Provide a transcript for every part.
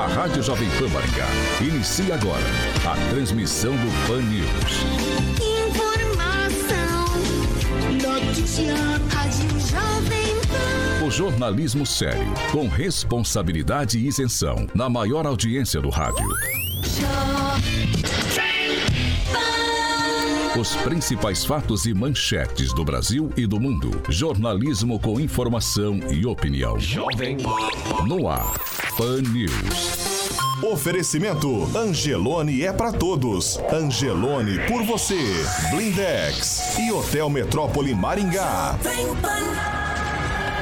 A Rádio Jovem Pan Maringá inicia agora a transmissão do Pan News. Informação, notícia, Rádio Jovem Pan. O jornalismo sério, com responsabilidade e isenção, na maior audiência do rádio. Os principais fatos e manchetes do Brasil e do mundo. Jornalismo com informação e opinião. Jovem No ar, Pan News. Oferecimento Angelone é pra todos. Angelone por você. Blindex e Hotel Metrópole Maringá.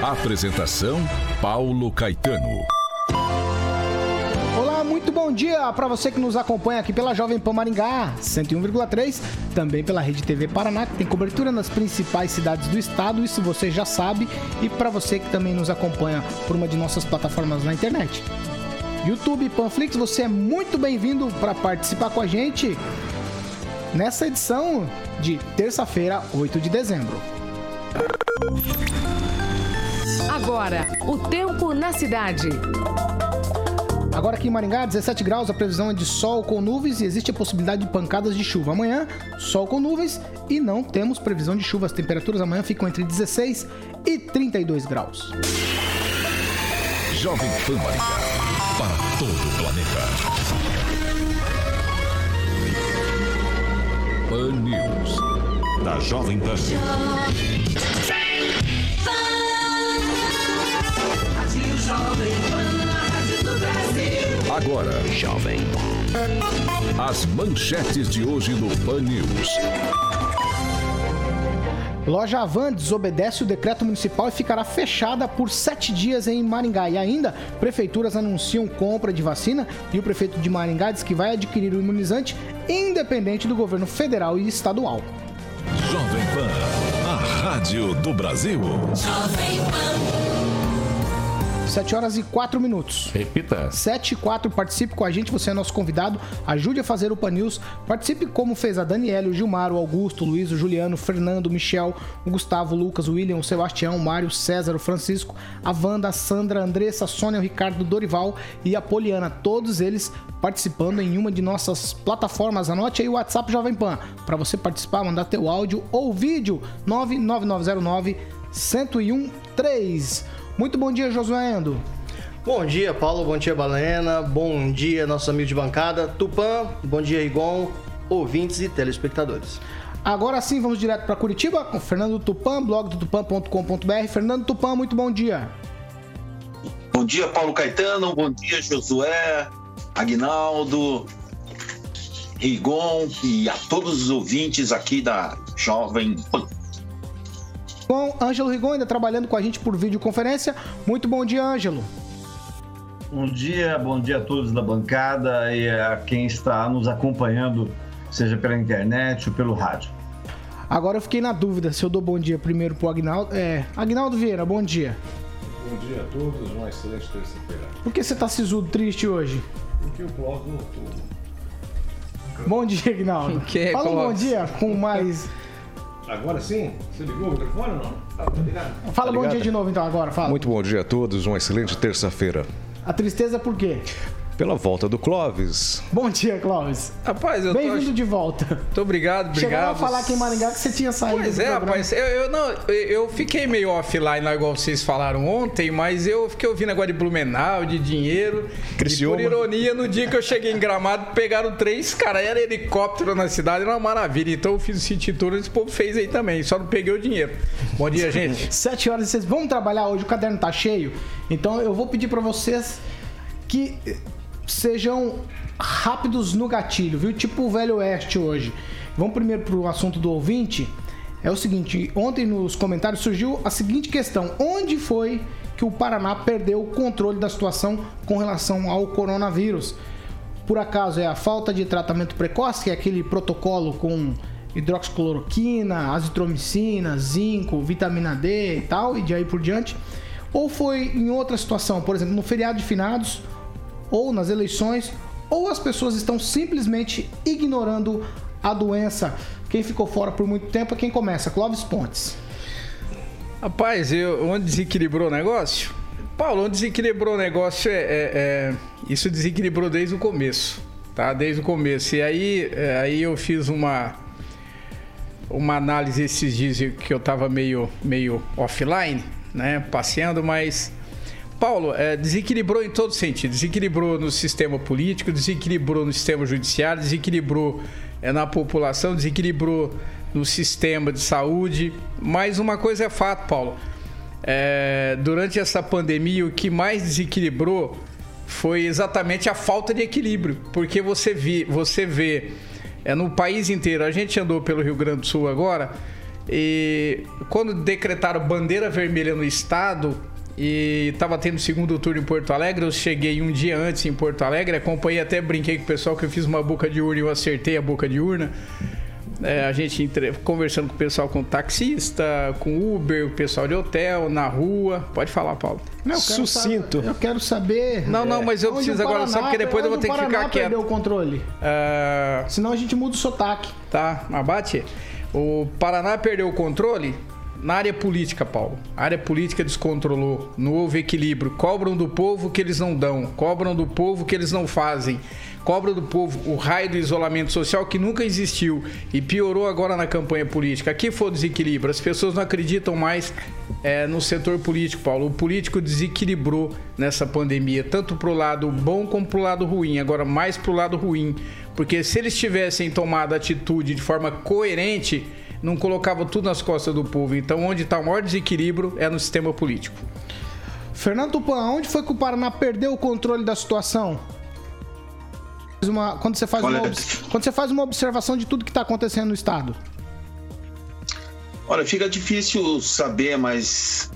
Apresentação: Paulo Caetano. Dia para você que nos acompanha aqui pela Jovem Pan Maringá 101,3, também pela Rede TV Paraná, que tem cobertura nas principais cidades do estado, isso você já sabe, e para você que também nos acompanha por uma de nossas plataformas na internet. YouTube Panflix, você é muito bem-vindo para participar com a gente nessa edição de terça-feira, 8 de dezembro. Agora, o tempo na cidade. Agora aqui em Maringá, 17 graus, a previsão é de sol com nuvens e existe a possibilidade de pancadas de chuva. Amanhã, sol com nuvens e não temos previsão de chuva. As temperaturas amanhã ficam entre 16 e 32 graus. Jovem Pan Maringá. Para todo o planeta. Pan News. Da Jovem Pan. Agora, Jovem. As manchetes de hoje no Pan News. Loja Avan desobedece o decreto municipal e ficará fechada por sete dias em Maringá. E ainda, prefeituras anunciam compra de vacina e o prefeito de Maringá diz que vai adquirir o imunizante independente do governo federal e estadual. Jovem Pan. A Rádio do Brasil. 7 horas e 4 minutos. Repita. 7 e 4, participe com a gente, você é nosso convidado. Ajude a fazer o Pan News. Participe como fez a Daniela, o Gilmar, o Augusto, o Luiz, o Juliano, o Fernando, o Michel, o Gustavo, o Lucas, o William, o Sebastião, o Mário, o César, o Francisco, a Wanda, a Sandra, a Andressa, a Sônia, o Ricardo, o Dorival e a Poliana. Todos eles participando em uma de nossas plataformas. Anote aí o WhatsApp Jovem Pan para você participar, mandar teu áudio ou vídeo 99909 1013. Muito bom dia, Josué Endo. Bom dia, Paulo. Bom dia, Balena. Bom dia, nossos amigos de bancada. Tupã, bom dia, Rigon, ouvintes e telespectadores. Agora sim, vamos direto para Curitiba com Fernando Tupan, blog do tupan.com.br. Fernando Tupan, muito bom dia. Bom dia, Paulo Caetano. Bom dia, Josué, Agnaldo, Rigon e a todos os ouvintes aqui da Jovem Pan. Com Ângelo Rigon ainda trabalhando com a gente por videoconferência. Muito bom dia, Ângelo. Bom dia, bom dia a todos da bancada e a quem está nos acompanhando, seja pela internet ou pelo rádio. Agora eu fiquei na dúvida se eu dou bom dia primeiro pro Agnaldo. É, Agnaldo Vieira, bom dia. Bom dia a todos, uma excelente terça-feira. Por que você tá sisudo triste hoje? Porque o Clóvis voltou. Bom dia, Agnaldo. Que, Fala um bom dia com mais. Agora sim? Você ligou o microfone ou não? Tá, tá ligado? Fala bom ligado? dia de novo então agora, fala. Muito bom dia a todos, uma excelente terça-feira. A tristeza por quê? Pela volta do Clóvis. Bom dia, Clóvis. Rapaz, eu tô. Bem-vindo de volta. Muito obrigado, Chegaram a obrigado. falar aqui em Maringá que você tinha saído Pois é, programa. rapaz, eu, eu não, eu- fiquei meio offline lá, igual vocês falaram ontem, mas eu fiquei ouvindo agora de Blumenau, de dinheiro. Criciúma. E por ironia, no dia que eu cheguei em Gramado, pegaram três, cara, era helicóptero na cidade, era uma maravilha. Então eu fiz o City Tour, esse povo fez aí também, só não peguei o dinheiro. Bom dia, gente. Sete horas e seis. Vamos trabalhar hoje, o caderno tá cheio. Então eu vou pedir pra vocês que sejam rápidos no gatilho, viu? Tipo o Velho Oeste hoje. Vamos primeiro pro assunto do ouvinte. É o seguinte, ontem nos comentários surgiu a seguinte questão: onde foi que o Paraná perdeu o controle da situação com relação ao coronavírus? Por acaso é a falta de tratamento precoce, que é aquele protocolo com hidroxicloroquina, azitromicina, zinco, vitamina D e tal, e de aí por diante? Ou foi em outra situação, por exemplo, no feriado de finados, ou nas eleições, ou as pessoas estão simplesmente ignorando a doença? Quem ficou fora por muito tempo é quem começa, Clóvis Pontes. Rapaz, eu, onde desequilibrou o negócio? Paulo, onde desequilibrou o negócio é, é- é- Isso desequilibrou desde o começo, tá? Desde o começo. E aí, é, aí eu fiz uma. Uma análise esses dias que eu tava meio, meio offline, né? Passeando, mas. Paulo, é, desequilibrou em todo sentido. Desequilibrou no sistema político, desequilibrou no sistema judiciário, desequilibrou é, na população, desequilibrou no sistema de saúde. Mas uma coisa é fato, Paulo. É, durante essa pandemia, o que mais desequilibrou foi exatamente a falta de equilíbrio. Porque você, vi, você vê é, no país inteiro, a gente andou pelo Rio Grande do Sul agora, e quando decretaram bandeira vermelha no estado e estava tendo segundo turno em Porto Alegre, eu cheguei um dia antes em Porto Alegre, acompanhei até brinquei com o pessoal que eu fiz uma boca de urna e eu acertei a boca de urna. É, a gente entre- conversando com o pessoal, com taxista, com Uber, o pessoal de hotel, na rua. Pode falar, Paulo. Não, eu quero saber- eu quero saber. Não, não, mas eu preciso o agora, só porque depois eu vou ter o que Paraná ficar quieto. perdeu o controle. Ah, Senão a gente muda o sotaque. Tá, abate. O Paraná perdeu o controle na área política, Paulo. A área política descontrolou, não houve equilíbrio. Cobram do povo o que eles não dão, cobram do povo o que eles não fazem. Cobram do povo o raio do isolamento social que nunca existiu e piorou agora na campanha política. Aqui foi o desequilíbrio. As pessoas não acreditam mais é, no setor político, Paulo. O político desequilibrou nessa pandemia, tanto pro lado bom como pro lado ruim. Agora, mais pro lado ruim. Porque se eles tivessem tomado atitude de forma coerente, não colocava tudo nas costas do povo. Então, onde está o maior desequilíbrio é no sistema político. Fernando Tupan, onde foi que o Paraná perdeu o controle da situação? Uma- quando, você faz Olha- uma, quando você faz uma observação de tudo que está acontecendo no estado. Olha, fica difícil saber, mas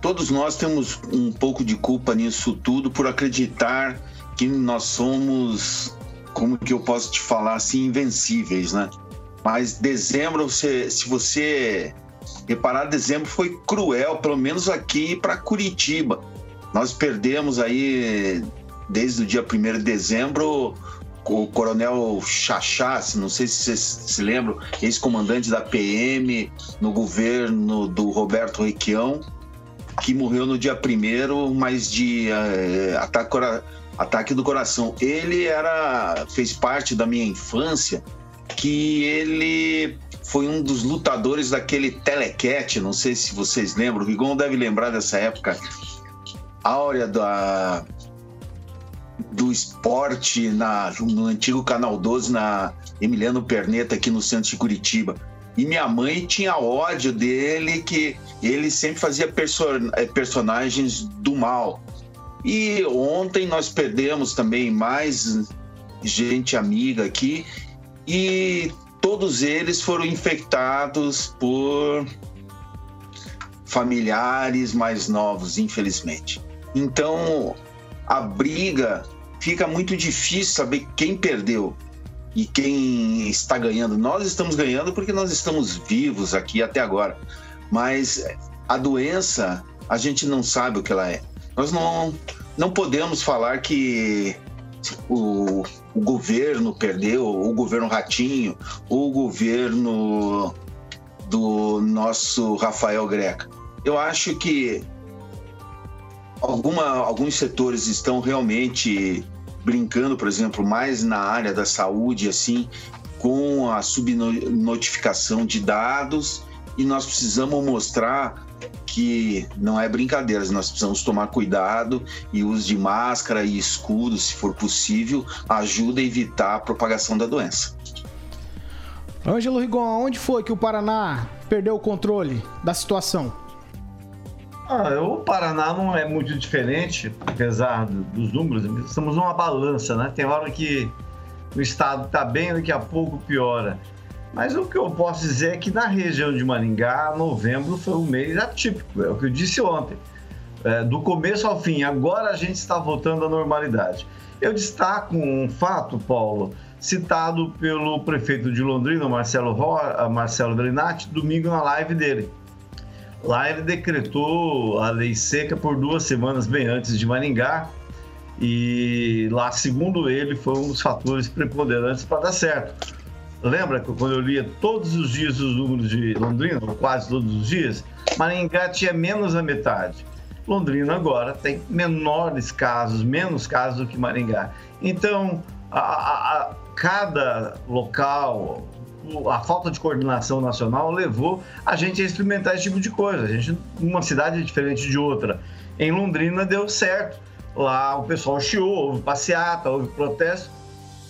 todos nós temos um pouco de culpa nisso tudo por acreditar que nós somos, como que eu posso te falar assim, invencíveis, né? Mas dezembro, se você reparar, dezembro foi cruel, pelo menos aqui para Curitiba. Nós perdemos aí, desde o dia 1 de dezembro, o coronel Chachá, não sei se vocês se lembram, ex-comandante da PM no governo do Roberto Requião, que morreu no dia 1 mas de eh, ataque, ataque do coração. Ele era fez parte da minha infância, que ele foi um dos lutadores daquele Telecat, não sei se vocês lembram, o Rigon deve lembrar dessa época áurea da do esporte na, no antigo Canal 12, na Emiliano Perneta, aqui no centro de Curitiba. E minha mãe tinha ódio dele, que ele sempre fazia perso- eh, personagens do mal. E ontem nós perdemos também mais gente amiga aqui, e todos eles foram infectados por familiares mais novos, infelizmente. Então, a briga fica muito difícil saber quem perdeu e quem está ganhando. Nós estamos ganhando porque nós estamos vivos aqui até agora, mas a doença a gente não sabe o que ela é. Nós não, não podemos falar que o, o governo perdeu, o governo Ratinho, o governo do nosso Rafael Greca. Eu acho que alguma, alguns setores estão realmente brincando, por exemplo, mais na área da saúde, assim, com a subnotificação de dados, e nós precisamos mostrar que não é brincadeira, nós precisamos tomar cuidado e uso de máscara e escudo, se for possível, ajuda a evitar a propagação da doença. Ângelo Rigon, onde foi que o Paraná perdeu o controle da situação? Ah, o Paraná não é muito diferente, apesar do- dos números. Estamos numa balança, né? Tem hora que o estado está bem, daqui a pouco piora. Mas o que eu posso dizer é que na região de Maringá, novembro foi um mês atípico, é o que eu disse ontem. é, do começo ao fim. Agora a gente está voltando à normalidade. Eu destaco um fato, Paulo, citado pelo prefeito de Londrina, Marcelo, Ro... Marcelo Belinati, domingo na live dele. Lá ele decretou a lei seca por duas semanas bem antes de Maringá, e lá, segundo ele, foi um dos fatores preponderantes para dar certo. Lembra que quando eu lia todos os dias os números de Londrina, ou quase todos os dias, Maringá tinha menos da metade. Londrina agora tem menores casos, menos casos do que Maringá. Então, a, a, a cada local, a falta de coordenação nacional levou a gente a experimentar esse tipo de coisa. A gente, uma cidade é diferente de outra. Em Londrina deu certo. Lá o pessoal chiou, houve passeata, houve protesto,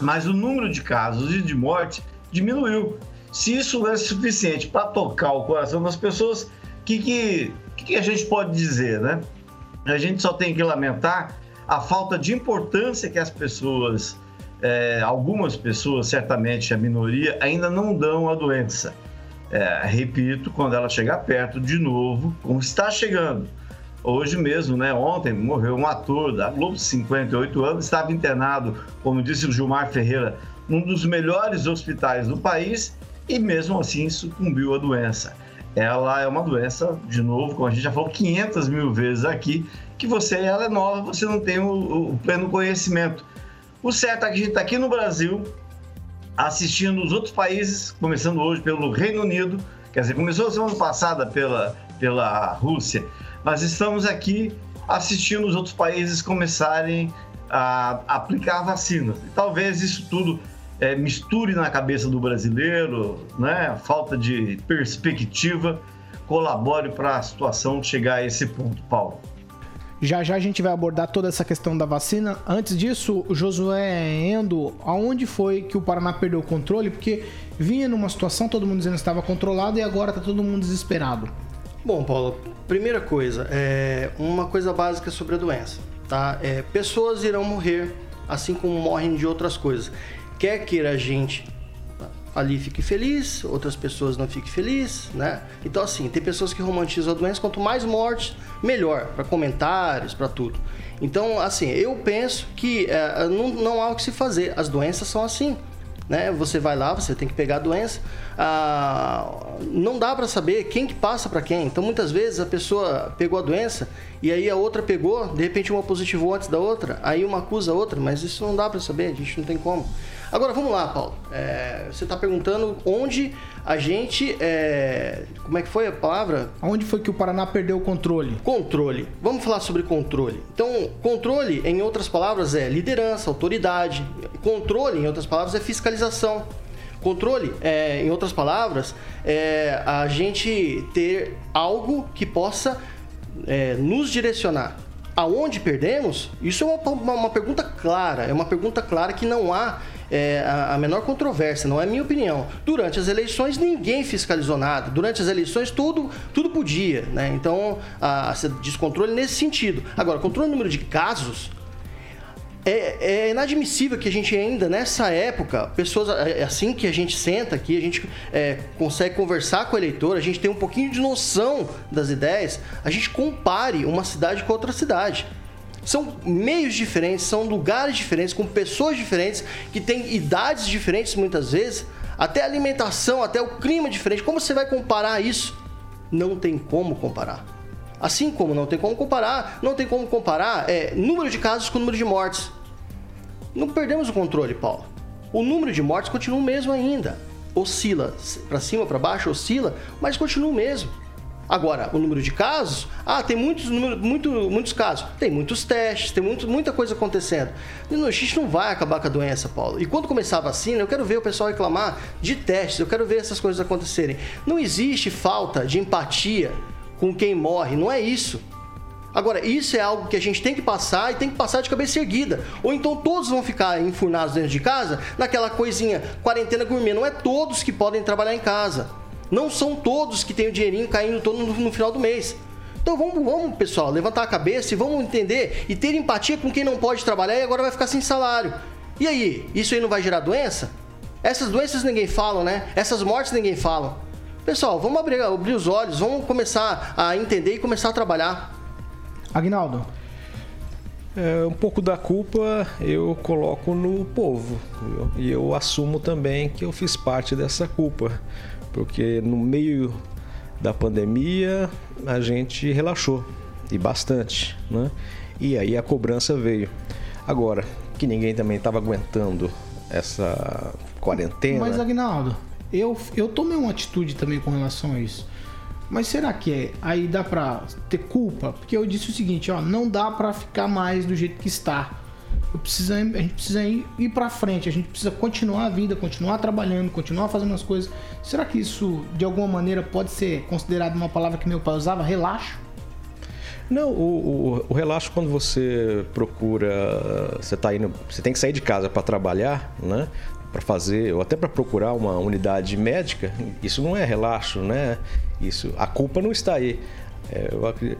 mas o número de casos e de morte diminuiu. Se isso é suficiente para tocar o coração das pessoas, o que, que, que a gente pode dizer, né? A gente só tem que lamentar a falta de importância que as pessoas, é, algumas pessoas, certamente a minoria, ainda não dão à doença. É, repito, quando ela chegar perto de novo, como está chegando. Hoje mesmo, né? Ontem morreu um ator da Globo, 58 anos, estava internado, como disse o Gilmar Ferreira, num dos melhores hospitais do país e mesmo assim sucumbiu à doença. Ela é uma doença, de novo, como a gente já falou 500 mil vezes aqui, que você ela é nova, você não tem o, o pleno conhecimento. O certo é que a gente está aqui no Brasil, assistindo os outros países, começando hoje pelo Reino Unido, quer dizer, começou semana passada pela, pela Rússia, mas estamos aqui assistindo os outros países começarem a aplicar vacinas. Talvez isso tudo é, misture na cabeça do brasileiro, né? A falta de perspectiva colabore para a situação chegar a esse ponto, Paulo. Já já a gente vai abordar toda essa questão da vacina. Antes disso, Josué Endo, aonde foi que o Paraná perdeu o controle? Porque vinha numa situação, todo mundo dizendo que estava controlado e agora está todo mundo desesperado. Bom, Paulo, primeira coisa, é uma coisa básica sobre a doença, tá? É, pessoas irão morrer, assim como morrem de outras coisas quer queira a gente ali fique feliz, outras pessoas não fiquem felizes, né? Então, assim, tem pessoas que romantizam a doença, quanto mais mortes, melhor, para comentários, para tudo. Então, assim, eu penso que é, não, não há o que se fazer, as doenças são assim. Né? Você vai lá, você tem que pegar a doença. Ah, não dá para saber quem que passa para quem. Então, muitas vezes a pessoa pegou a doença e aí a outra pegou, de repente uma positivou antes da outra, aí uma acusa a outra, mas isso não dá para saber, a gente não tem como. Agora vamos lá, Paulo. É, você está perguntando onde a gente. É, como é que foi a palavra? Onde foi que o Paraná perdeu o controle? Controle. Vamos falar sobre controle. Então, controle, em outras palavras, é liderança, autoridade. Controle, em outras palavras, é fiscalização. Controle, é, em outras palavras, é a gente ter algo que possa é, nos direcionar. Aonde perdemos? Isso é uma, uma, uma, pergunta clara, é uma pergunta clara que não há é, a, a, menor controvérsia, não é minha opinião. Durante as eleições ninguém fiscalizou nada. Durante as eleições tudo, tudo podia, né? Então, a, a descontrole nesse sentido. Agora, controle número de casos, é, é, inadmissível que a gente ainda nessa época, pessoas é, é assim que a gente senta aqui, a gente é, consegue conversar com o eleitor, a gente tem um pouquinho de noção das ideias, a gente compare uma cidade com outra cidade. São meios diferentes, são lugares diferentes, com pessoas diferentes, que têm idades diferentes muitas vezes, até alimentação, até o clima diferente. Como você vai comparar isso? Não tem como comparar. Assim como não tem como comparar, não tem como comparar é, número de casos com número de mortes. Não perdemos o controle, Paulo. O número de mortes continua o mesmo ainda. Oscila para cima, para baixo, oscila, mas continua o mesmo. Agora, o número de casos, ah, tem muitos, muito, muitos casos, tem muitos testes, tem muito, muita coisa acontecendo. E a não vai acabar com a doença, Paulo. E quando começar a vacina, eu quero ver o pessoal reclamar de testes, eu quero ver essas coisas acontecerem. Não existe falta de empatia com quem morre, não é isso. Agora, isso é algo que a gente tem que passar e tem que passar de cabeça erguida. Ou então todos vão ficar enfurnados dentro de casa naquela coisinha, quarentena gourmet. Não é todos que podem trabalhar em casa. Não são todos que têm o dinheirinho caindo todo no, final do mês. Então vamos, vamos, pessoal, levantar a cabeça e vamos entender e ter empatia com quem não pode trabalhar e agora vai ficar sem salário. E aí, isso aí não vai gerar doença? Essas doenças ninguém fala, né? Essas mortes ninguém fala. Pessoal, vamos abrir, abrir os olhos, vamos começar a entender e começar a trabalhar. Agnaldo. É, um pouco da culpa eu coloco no povo viu? e eu assumo também que eu fiz parte dessa culpa, porque no meio da pandemia a gente relaxou e bastante, né? E aí a cobrança veio. Agora que ninguém também estava aguentando essa quarentena. Mas Agnaldo, eu, eu tomei uma atitude também com relação a isso. Mas será que é? Aí dá pra ter culpa? Porque eu disse o seguinte, ó, não dá pra ficar mais do jeito que está. Eu a gente precisa ir, ir pra frente, a gente precisa continuar a vida, continuar trabalhando, continuar fazendo as coisas. Será que isso, de alguma maneira, pode ser considerado uma palavra que meu pai usava? Relaxo? Não, o, o, o relaxo quando você procura, você tá indo, você tem que sair de casa para trabalhar, né? Para fazer, ou até para procurar uma unidade médica, isso não é relaxo, né? Isso, a culpa não está aí. É,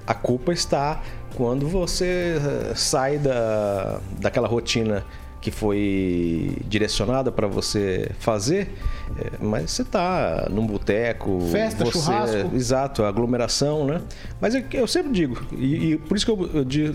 a culpa está quando você eh, sai da, daquela rotina que foi direcionada para você fazer, é, mas você está num boteco, Festa, você- churrasco. Exato, aglomeração, né? Mas eu, eu sempre digo, e, e por isso que eu,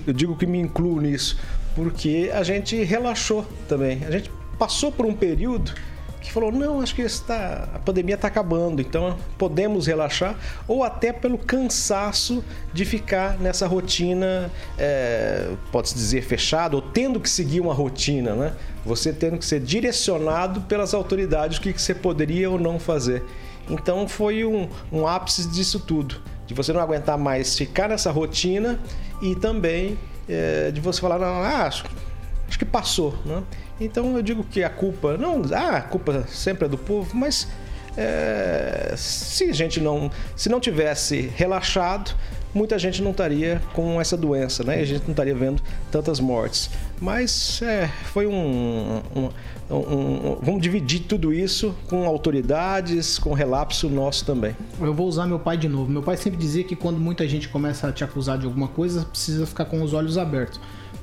eu digo que me incluo nisso, porque a gente relaxou também. A gente passou por um período que falou, não, acho que está, a pandemia está acabando, então podemos relaxar, ou até pelo cansaço de ficar nessa rotina, é, pode-se dizer, fechada, ou tendo que seguir uma rotina, né? Você tendo que ser direcionado pelas autoridades o que, que você poderia ou não fazer. Então foi um, um ápice disso tudo, de você não aguentar mais ficar nessa rotina e também é, de você falar, não, ah, acho, acho que passou, né? Então eu digo que a culpa, não, ah, a culpa sempre é do povo, mas é, se a gente não, se não tivesse relaxado, muita gente não estaria com essa doença, né? A gente não estaria vendo tantas mortes. Mas é, foi um, um- um- um- vamos dividir tudo isso com autoridades, com relapso nosso também. Eu vou usar meu pai de novo. Meu pai sempre dizia que quando muita gente começa a te acusar de alguma coisa, precisa ficar com os olhos abertos.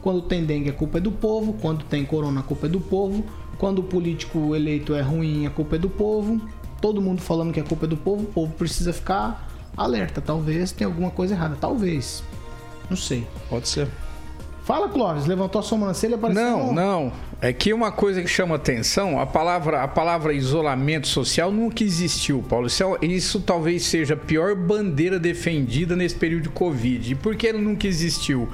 Quando tem dengue, a culpa é do povo. Quando tem corona, a culpa é do povo. Quando o político eleito é ruim, a culpa é do povo. Todo mundo falando que a culpa é do povo, o povo precisa ficar alerta. Talvez tenha alguma coisa errada. Talvez. Não sei. Pode ser. Fala, Clóvis. Levantou a sobrancelha apareceu Não, um- não. É que uma coisa que chama atenção, a palavra, a palavra isolamento social nunca existiu, Paulo. Isso, é- isso talvez seja a pior bandeira defendida nesse período de Covid. E por que ele nunca existiu?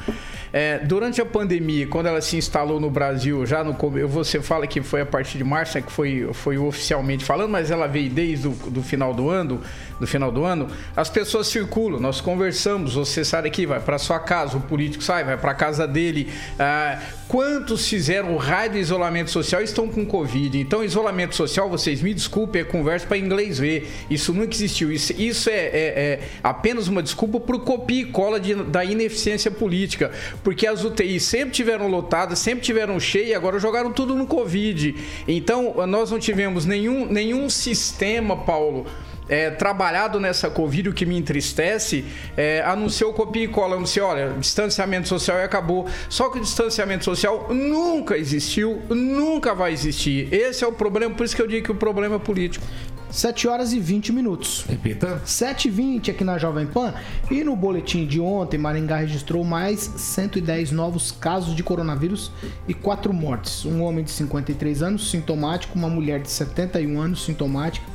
É, durante a pandemia, quando ela se instalou no Brasil, já no você fala que foi a partir de março, né, que foi, foi oficialmente falando, mas ela veio desde o do final do ano, do final do ano, as pessoas circulam, nós conversamos, você sai daqui, vai para sua casa, o político sai, vai para casa dele. Ah, quantos fizeram raio de isolamento social estão com Covid? Então, isolamento social, vocês me desculpem, é conversa para inglês ver. Isso nunca existiu. Isso, isso é, é- é apenas uma desculpa para o copia e cola de- da ineficiência política. Porque as UTIs sempre tiveram lotadas, sempre tiveram cheias agora jogaram tudo no Covid. Então, nós não tivemos nenhum, nenhum sistema, Paulo é, trabalhado nessa Covid, o que me entristece, é, anunciou copia e cola, anunciou, olha, distanciamento social e acabou. Só que o distanciamento social nunca existiu, nunca vai existir. Esse é o problema, por isso que eu digo que o problema é político. 7 horas e 20 minutos. Repita. 7 h 20 aqui na Jovem Pan. E no boletim de ontem, Maringá registrou mais 110 novos casos de coronavírus e 4 mortes. Um homem de 53 anos sintomático, uma mulher de 71 anos sintomática,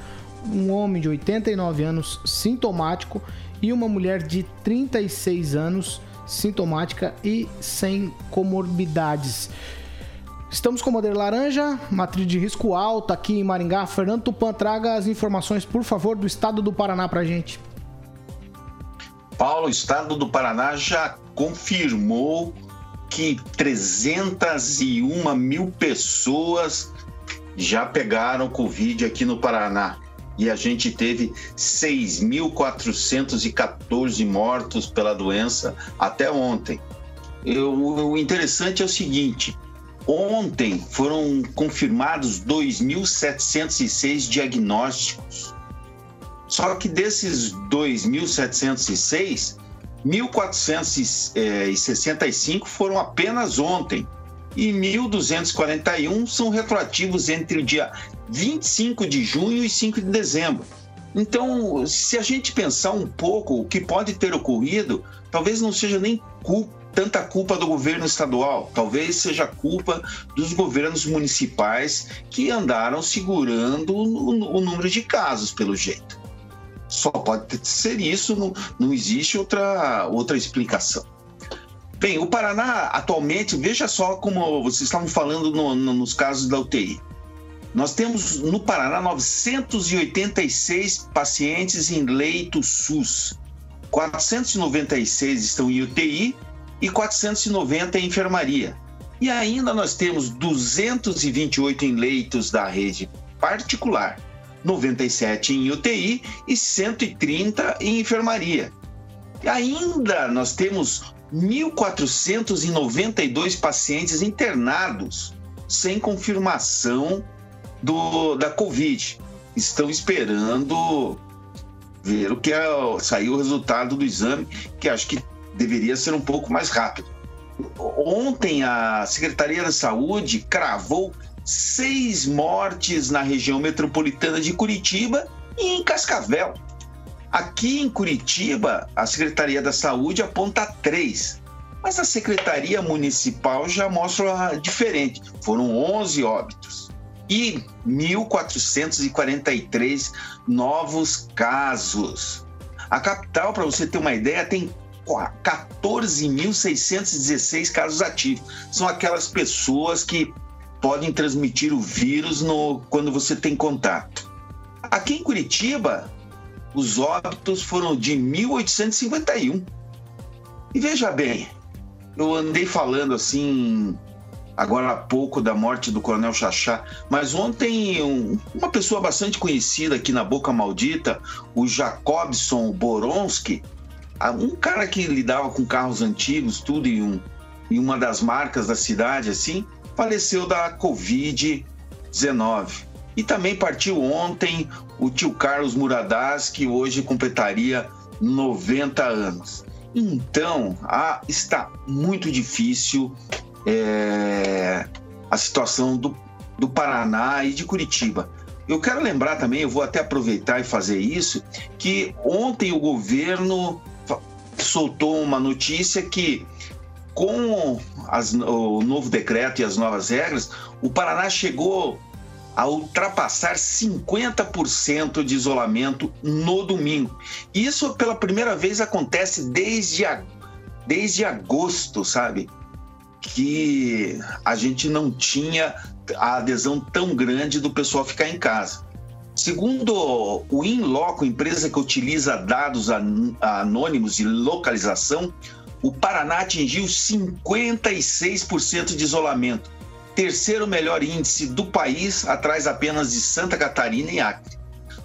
um homem de 89 anos sintomático e uma mulher de 36 anos sintomática e sem comorbidades. Estamos com o Bandeira Laranja, matriz de risco alta aqui em Maringá. Fernando Tupan, traga as informações, por favor, do estado do Paraná pra gente. Paulo, o estado do Paraná já confirmou que 301 mil pessoas já pegaram Covid aqui no Paraná. E a gente teve 6.414 mortos pela doença até ontem. Eu- o interessante é o seguinte: ontem foram confirmados 2.706 diagnósticos. Só que desses 2.706, 1.465 foram apenas ontem e 1.241 são retroativos entre o dia 25 de junho e 5 de dezembro. Então, se a gente pensar um pouco o que pode ter ocorrido, talvez não seja nem culpa tanta culpa do governo estadual, talvez seja culpa dos governos municipais que andaram segurando o, número de casos, pelo jeito. Só pode ser isso, não, não existe outra, outra explicação. Bem, o Paraná atualmente, veja só como vocês estavam falando no, no, nos casos da UTI. Nós temos no Paraná 986 pacientes em leito SUS. 496 estão em UTI e 490 em enfermaria. E ainda nós temos 228 em leitos da rede particular, 97 em UTI e 130 em enfermaria. E ainda nós temos 1.492 pacientes internados sem confirmação do, da Covid. Estão esperando ver o que é, saiu o resultado do exame, que acho que deveria ser um pouco mais rápido. Ontem a Secretaria da Saúde cravou seis mortes na região metropolitana de Curitiba e em Cascavel. Aqui em Curitiba, a Secretaria da Saúde aponta três, mas a Secretaria Municipal já mostra diferente. Foram 11 óbitos e 1.443 novos casos. A capital, para você ter uma ideia, tem 14.616 casos ativos. São aquelas pessoas que podem transmitir o vírus no, quando você tem contato. Aqui em Curitiba, os óbitos foram de 1.851. E veja bem, eu andei falando assim agora há pouco da morte do Coronel Chachá, mas ontem um, uma pessoa bastante conhecida aqui na Boca Maldita, o Jacobson Boronski, um cara que lidava com carros antigos, tudo em, um, em uma das marcas da cidade, assim, faleceu da Covid-19. E também partiu ontem o tio Carlos Muradas, que hoje completaria 90 anos. Então, ah, está muito difícil é, a situação do, do Paraná e de Curitiba. Eu quero lembrar também, eu vou até aproveitar e fazer isso, que ontem o governo soltou uma notícia que, com as, o novo decreto e as novas regras, o Paraná chegou a ultrapassar 50% de isolamento no domingo. Isso pela primeira vez acontece desde, a, desde agosto, sabe? que a gente não tinha a adesão tão grande do pessoal ficar em casa. Segundo o Inloco, empresa que utiliza dados anônimos de localização, o Paraná atingiu 56% de isolamento, terceiro melhor índice do país, atrás apenas de Santa Catarina e Acre.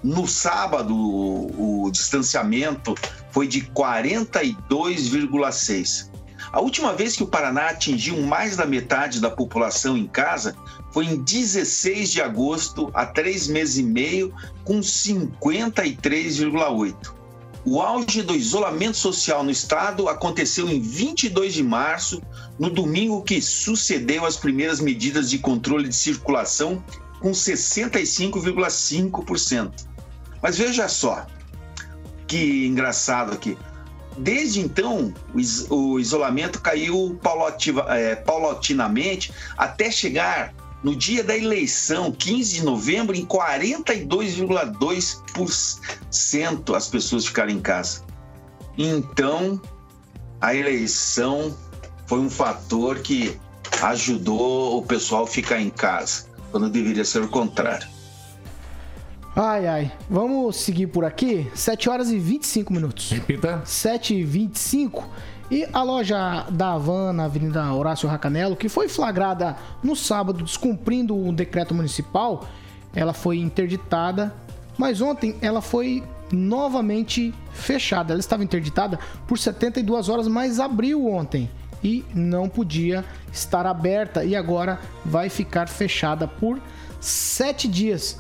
No sábado, o distanciamento foi de 42,6. A última vez que o Paraná atingiu mais da metade da população em casa foi em 16 de agosto, há três meses e meio, com 53,8. O auge do isolamento social no estado aconteceu em 22 de março, no domingo que sucedeu as primeiras medidas de controle de circulação, com 65,5%. Mas veja só, que engraçado aqui. Desde então, o isolamento caiu é, paulatinamente até chegar no dia da eleição, 15 de novembro, em 42,2% as pessoas ficaram em casa. Então, a eleição foi um fator que ajudou o pessoal a ficar em casa, quando deveria ser o contrário. Ai, ai. Vamos seguir por aqui. 7 horas e 25 minutos. Repita. 7 e 25. E a loja da Havan, na Avenida Horácio Racanelo, que foi flagrada no sábado descumprindo um decreto municipal, ela foi interditada, mas ontem ela foi novamente fechada. Ela estava interditada por 72 horas, mas abriu ontem e não podia estar aberta e agora vai ficar fechada por 7 dias.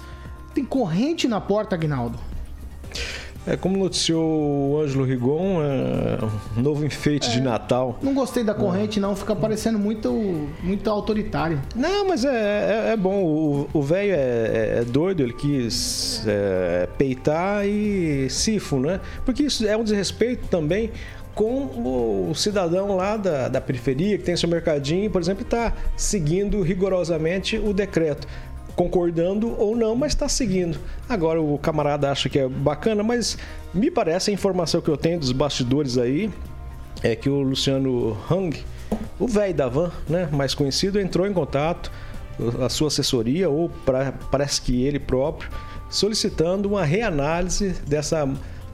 Tem corrente na porta, Agnaldo? É como noticiou o Ângelo Rigon, é um novo enfeite é, de Natal. Não gostei da corrente, não. Fica parecendo muito, muito autoritário. Não, mas é, é, é bom. O velho é, é, é, doido, ele quis é, peitar e sifo, né? Porque isso é um desrespeito também com o cidadão lá da, da periferia, que tem seu mercadinho, por exemplo, está seguindo rigorosamente o decreto. Concordando ou não, mas está seguindo. Agora o camarada acha que é bacana, mas me parece a informação que eu tenho dos bastidores aí é que o Luciano Hang, o velho da van, né, mais conhecido, entrou em contato, a sua assessoria, ou pra, parece que ele próprio, solicitando uma reanálise dessa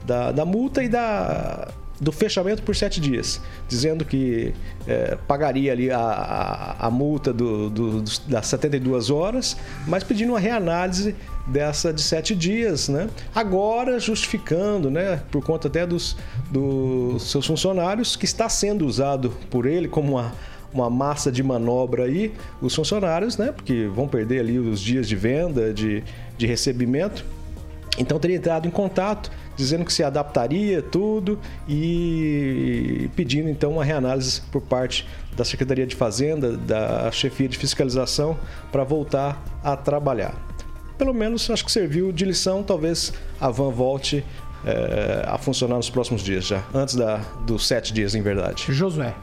da, da multa e da, do fechamento por sete dias, dizendo que é, pagaria ali a, a, a multa do, do, das 72 horas, mas pedindo uma reanálise dessa de sete dias, né? Agora justificando, né, por conta até dos, dos seus funcionários, que está sendo usado por ele como uma, uma massa de manobra aí, os funcionários, né? Porque vão perder ali os dias de venda, de, de recebimento. Então teria entrado em contato dizendo que se adaptaria tudo e pedindo então uma reanálise por parte da Secretaria de Fazenda, da chefia de fiscalização para voltar a trabalhar. Pelo menos acho que serviu de lição, talvez a van volte é, a funcionar nos próximos dias já, antes da, dos sete dias em verdade. Josué.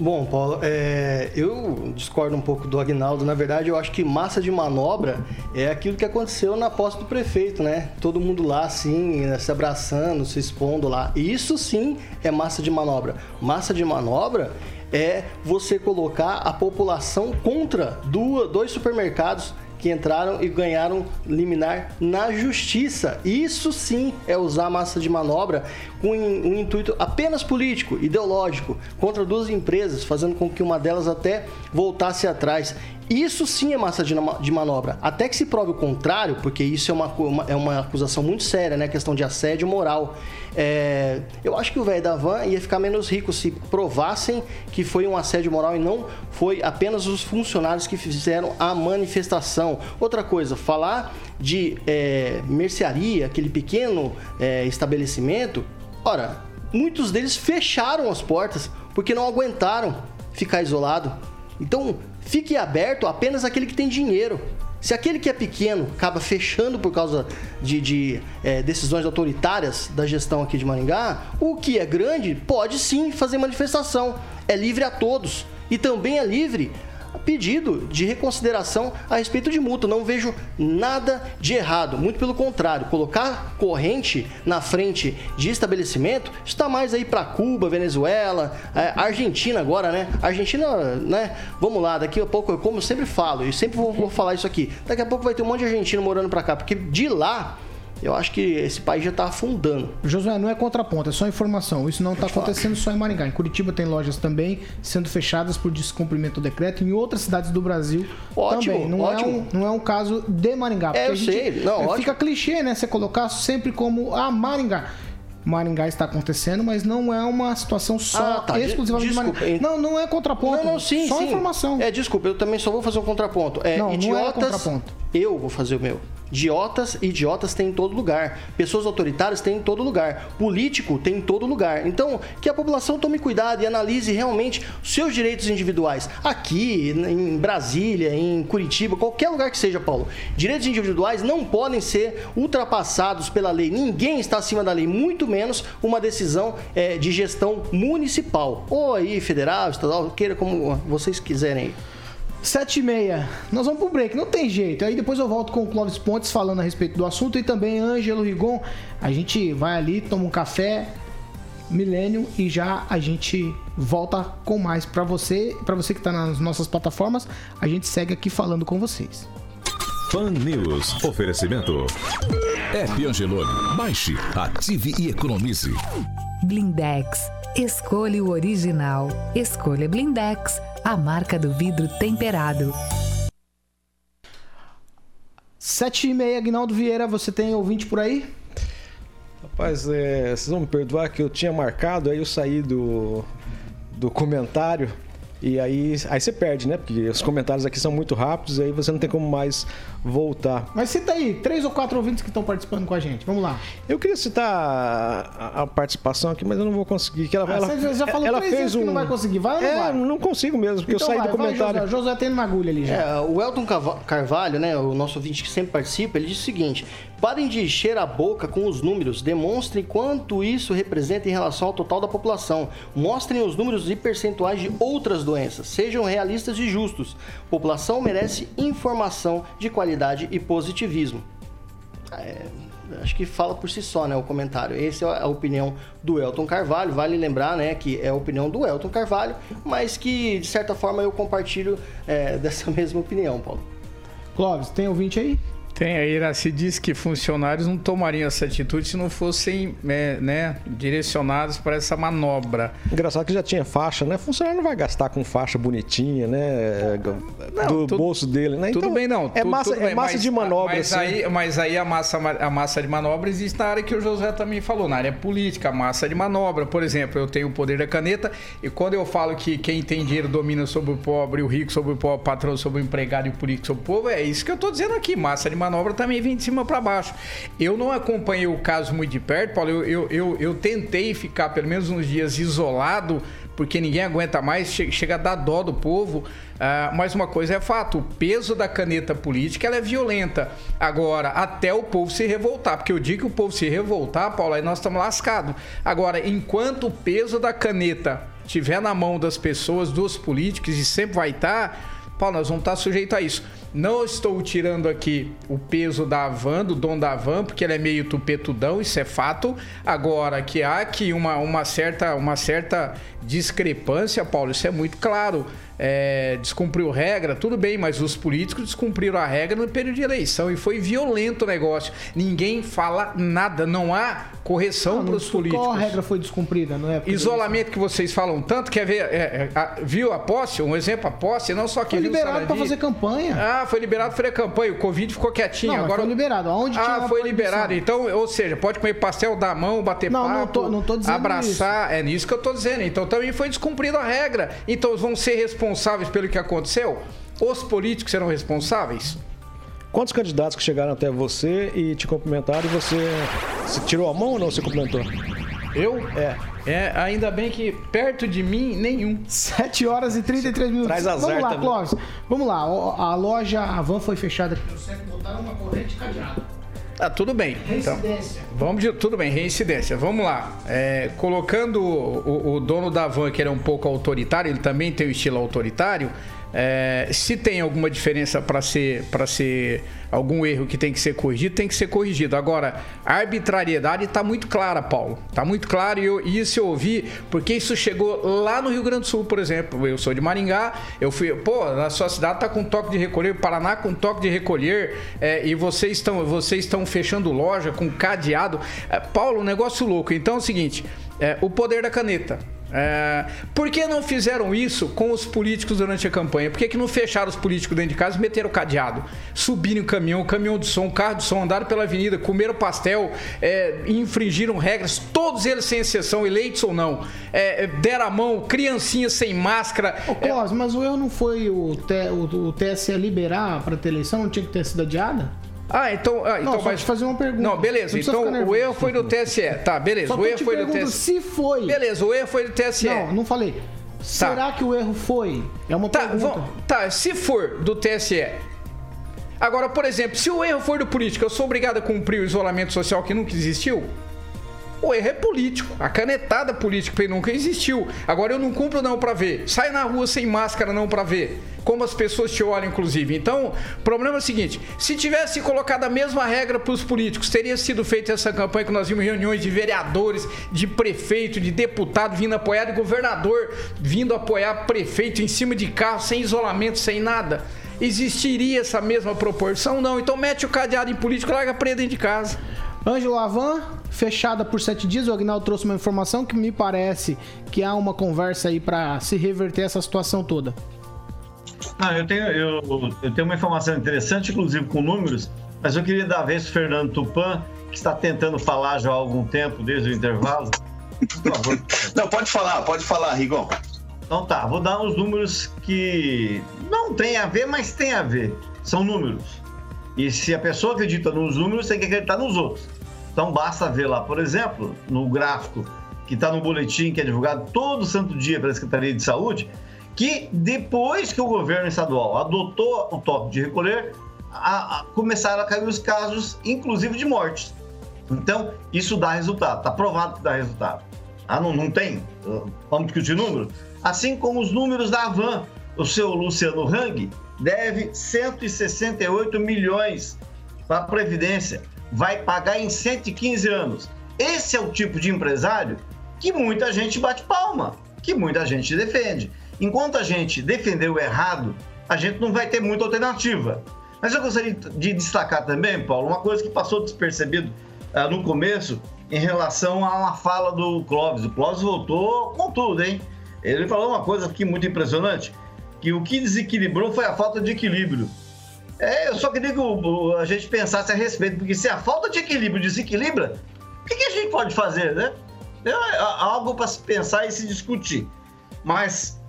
Bom, Paulo, é, eu discordo um pouco do Agnaldo. Na verdade, eu acho que massa de manobra é aquilo que aconteceu na posse do prefeito, né? Todo mundo lá, assim, né, se abraçando, se expondo lá. Isso sim é massa de manobra. Massa de manobra é você colocar a população contra dois supermercados que entraram e ganharam liminar na justiça. Isso sim é usar massa de manobra com um intuito apenas político, ideológico, contra duas empresas, fazendo com que uma delas até voltasse atrás. Isso sim é massa de manobra. Até que se prove o contrário, porque isso é uma, uma é uma acusação muito séria, né? Questão de assédio moral. É, eu acho que o velho da van ia ficar menos rico se provassem que foi um assédio moral e não foi apenas os funcionários que fizeram a manifestação. Outra coisa, falar de é, mercearia, aquele pequeno é, estabelecimento, ora, muitos deles fecharam as portas porque não aguentaram ficar isolado. Então, fique aberto apenas aquele que tem dinheiro. Se aquele que é pequeno acaba fechando por causa de, de é, decisões autoritárias da gestão aqui de Maringá, o que é grande pode sim fazer manifestação. É livre a todos. E também é livre pedido de reconsideração a respeito de multa. Não vejo nada de errado. Muito pelo contrário, colocar corrente na frente de estabelecimento está mais aí para Cuba, Venezuela, é, Argentina agora, né? Argentina, né? Vamos lá, daqui a pouco, como eu sempre falo, e sempre vou, vou falar isso aqui. Daqui a pouco vai ter um monte de argentino morando para cá, porque de lá eu acho que esse país já está afundando. Josué, não é contraponto, é só informação. Isso não está acontecendo só em Maringá. Em Curitiba tem lojas também sendo fechadas por descumprimento do decreto. Em outras cidades do Brasil ótimo, também. Não, ótimo. É um, não é um caso de Maringá. É, eu sei. Não, ótimo. Fica clichê, né? Você colocar sempre como, ah, Maringá. Maringá está acontecendo, mas não é uma situação só ah, tá. exclusivamente desculpa, Maringá. Não, não é contraponto. Não, não, sim, só sim. informação. É, desculpa, eu também só vou fazer um contraponto. É, não, idiotas, não é contraponto. Eu vou fazer o meu. Idiotas e idiotas tem em todo lugar. Pessoas autoritárias tem em todo lugar. Político tem em todo lugar. Então, que a população tome cuidado e analise realmente os seus direitos individuais. Aqui, em Brasília, em Curitiba, qualquer lugar que seja, Paulo. Direitos individuais não podem ser ultrapassados pela lei. Ninguém está acima da lei, muito menos uma decisão é, de gestão municipal. Ou aí, federal, estadual, queira como vocês quiserem. Sete e meia. Nós vamos pro break, não tem jeito. Aí depois eu volto com o Clóvis Pontes falando a respeito do assunto e também Ângelo Rigon. A gente vai ali, toma um café, Milênio e já a gente volta com mais para você, para você que está nas nossas plataformas. A gente segue aqui falando com vocês. Fan News. Oferecimento. App Angelone. Baixe, ative e economize. Blindex. Escolha o original. Escolha Blindex a marca do vidro temperado. Sete e meia, Agnaldo Vieira, você tem ouvinte por aí? Rapaz, é, vocês vão me perdoar que eu tinha marcado, aí eu saí do, do comentário E aí, aí você perde, né? Porque os comentários aqui são muito rápidos, aí você não tem como mais voltar. Mas cita aí, três ou quatro ouvintes que estão participando com a gente. Vamos lá. Eu queria citar a, a participação aqui, mas eu não vou conseguir. Que ela, Ah, ela, você já falou ela três fez vezes um... que não vai conseguir. Vai ou não é, vai? não consigo mesmo, porque Então eu saí vai, do vai, comentário. Josué. Josué tem uma agulha ali já. É, o Elton Carvalho, né, o nosso ouvinte que sempre participa, ele diz o seguinte: parem de encher a boca com os números, demonstrem quanto isso representa em relação ao total da população, mostrem os números e percentuais de outras doenças, sejam realistas e justos. População merece informação de qualidade e positivismo. É, acho que fala por si só, né, o comentário. Essa é a opinião do Elton Carvalho. Vale lembrar, né, que é a opinião do Elton Carvalho, mas que de certa forma eu compartilho é, dessa mesma opinião, Paulo. Clóvis, tem ouvinte aí? Tem, a Iraci diz que funcionários não tomariam essa atitude se não fossem é, né, direcionados para essa manobra. Engraçado que já tinha faixa, né? Funcionário não vai gastar com faixa bonitinha, né? do tudo- bolso dele, né? Tudo Então, bem, não. É massa, tudo é bem, massa mas- de manobra, Mas assim. aí, mas aí a, massa, a massa de manobra existe na área que o José também falou, na área política, a massa de manobra. Por exemplo, eu tenho o poder da caneta e quando eu falo que quem tem dinheiro domina sobre o pobre, o rico sobre o pobre, o patrão sobre o empregado e o político sobre o povo, é isso que eu tô dizendo aqui. Massa de manobra também vem de cima para baixo. Eu não acompanhei o caso muito de perto, Paulo. Eu, eu, eu, eu tentei ficar pelo menos uns dias isolado porque ninguém aguenta mais, che- chega a dar dó do povo. Ah, mas uma coisa é fato, o peso da caneta política ela é violenta. Agora, até o povo se revoltar, porque eu digo que o povo se revoltar, Paulo, aí nós estamos lascados. Agora, enquanto o peso da caneta estiver na mão das pessoas, dos políticos, e sempre vai estar, Paulo, nós vamos estar sujeitos a isso. Não estou tirando aqui o peso da Van, do dono da Van, porque ele é meio tupetudão, isso é fato. Agora, que há aqui uma, uma, certa, uma certa discrepância, Paulo, isso é muito claro. É, descumpriu regra, tudo bem, mas os políticos descumpriram a regra no período de eleição e foi violento o negócio. Ninguém fala nada, não há correção para os políticos. Qual a regra foi descumprida? Não é? Isolamento que vocês falam tanto, quer ver? é, é, a- viu a posse? Um exemplo, a posse, não só que Foi liberado para fazer campanha. Ah, foi liberado para campanha. O Covid ficou quietinho. Não, Agora foi liberado. Aonde tinha Ah, foi liberado. Então, ou seja, pode comer pastel, dar a mão, bater Não, não papo, tô- não tô dizendo abraçar. É nisso que eu tô dizendo. Então, também foi descumprida a regra. Então, vão ser responsáveis pelo que aconteceu? Os políticos serão responsáveis? Quantos candidatos que chegaram até você e te cumprimentaram e você, você tirou a mão ou não você cumprimentou? Eu? É. É, ainda bem que perto de mim, nenhum. 7 horas e 33 minutos. Traz azar Vamos lá, também. Clóvis. Vamos lá. A loja Avan foi fechada aqui no centro. Botaram uma corrente cadeada. Ah, tudo bem. Então, Reincidência. vamos de tudo bem, reincidência. Vamos lá. É, colocando o, o dono da van, que ele é um pouco autoritário, ele também tem o estilo autoritário. É, se tem alguma diferença para ser para ser algum erro que tem que ser corrigido, tem que ser corrigido. Agora, a arbitrariedade está muito clara, Paulo. Está muito claro e eu- isso eu ouvi porque isso chegou lá no Rio Grande do Sul, por exemplo. Eu sou de Maringá, eu fui, pô, na sua cidade tá com toque de recolher, Paraná com toque de recolher, é, e vocês estão vocês estão fechando loja com cadeado. É, Paulo, um negócio louco. Então é o seguinte, é, o poder da caneta. É, por que não fizeram isso com os políticos durante a campanha? Por que, que não fecharam os políticos dentro de casa e meteram o cadeado? Subiram o caminhão, caminhão de som, carro de som, andaram pela avenida, comeram pastel, é, infringiram regras, todos eles sem exceção, eleitos ou não. É, é, deram a mão, criancinhas sem máscara. Ô, Clóvis, mas o erro não foi o, T- o- o TSE liberar para ter eleição? Não tinha que ter sido adiada? Ah, então. Ah, Não, então só te fazer uma pergunta. Não, Não beleza. precisa Então o erro foi do TSE. Tá, beleza. Só o erro foi do TSE. se foi. Beleza, o erro foi do TSE. Não, não falei. Será que o erro foi? É uma Tá, pergunta. vamos- tá, se for do TSE. Agora, por exemplo, se o erro for do político, eu sou obrigado a cumprir o isolamento social que nunca existiu? O erro é político. A canetada política nunca existiu. Agora eu não cumpro não pra ver. Sai na rua sem máscara não pra ver. Como as pessoas te olham, inclusive. Então, o problema é o seguinte: se tivesse colocado a mesma regra para os políticos, teria sido feita essa campanha que nós vimos reuniões de vereadores, de prefeito, de deputado vindo apoiar, de governador vindo apoiar prefeito em cima de carro, sem isolamento, sem nada. Existiria essa mesma proporção? Não. Então mete o cadeado em político, larga preto dentro de casa. Ângelo Avan, fechada por sete dias. O Agnaldo trouxe uma informação que me parece que há uma conversa aí para se reverter essa situação toda. Não, eu tenho, eu, eu tenho uma informação interessante, inclusive com números, mas eu queria dar a vez para Fernando Tupan, que está tentando falar já há algum tempo, desde o intervalo. Por favor. Não, pode falar, pode falar, Rigon. Então tá, vou dar uns números que não tem a ver, mas tem a ver. São números. E se a pessoa acredita nos números, tem que acreditar nos outros. Então basta ver lá, por exemplo, no gráfico que está no boletim que é divulgado todo santo dia pela Secretaria de Saúde, que depois que o governo estadual adotou o toque de recolher, a, a, começaram a cair os casos, inclusive de mortes. Então, isso dá resultado, está provado que dá resultado. Ah, não, não tem? Vamos discutir número? Assim como os números da Avan, o seu Luciano Hang deve 168 milhões para a Previdência, vai pagar em 115 anos. Esse é o tipo de empresário que muita gente bate palma, que muita gente defende. Enquanto a gente defender o errado, a gente não vai ter muita alternativa. Mas eu gostaria de destacar também, Paulo, uma coisa que passou despercebido uh, no começo em relação a uma fala do Clóvis. O Clóvis voltou com tudo, hein? Ele falou uma coisa aqui muito impressionante, que o que desequilibrou foi a falta de equilíbrio. É, eu só queria que a gente pensasse a respeito, porque se a falta de equilíbrio desequilibra, o que, que a gente pode fazer, né? É, é algo para se pensar e se discutir. Mas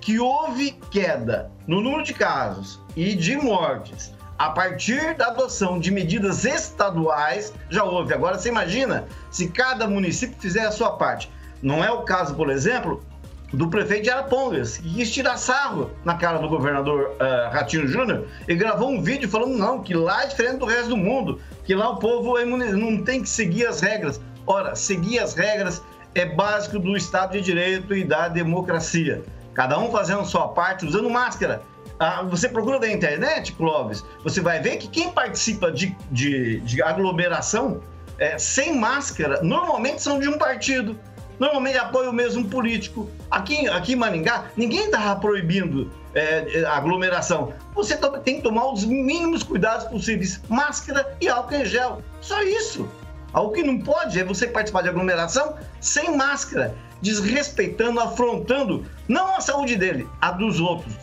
que houve queda no número de casos e de mortes a partir da adoção de medidas estaduais, já houve. Agora você imagina se cada município fizer a sua parte. Não é o caso, por exemplo, do prefeito de Arapongas, que quis tirar sarro na cara do governador uh, Ratinho Júnior e gravou um vídeo falando não, que lá é diferente do resto do mundo, que lá o povo é não tem que seguir as regras. Ora, seguir as regras é básico do Estado de Direito e da democracia. Cada um fazendo sua parte, usando máscara. Ah, você procura na internet, Clóvis, você vai ver que quem participa de, de, de aglomeração é, sem máscara normalmente são de um partido. Normalmente apoia o mesmo político. Aqui, aqui em Maringá, ninguém estava proibindo é, aglomeração. Você tem que tomar os mínimos cuidados possíveis: máscara e álcool em gel. Só isso. O que não pode é você participar de aglomeração sem máscara, desrespeitando, afrontando não a saúde dele, a dos outros.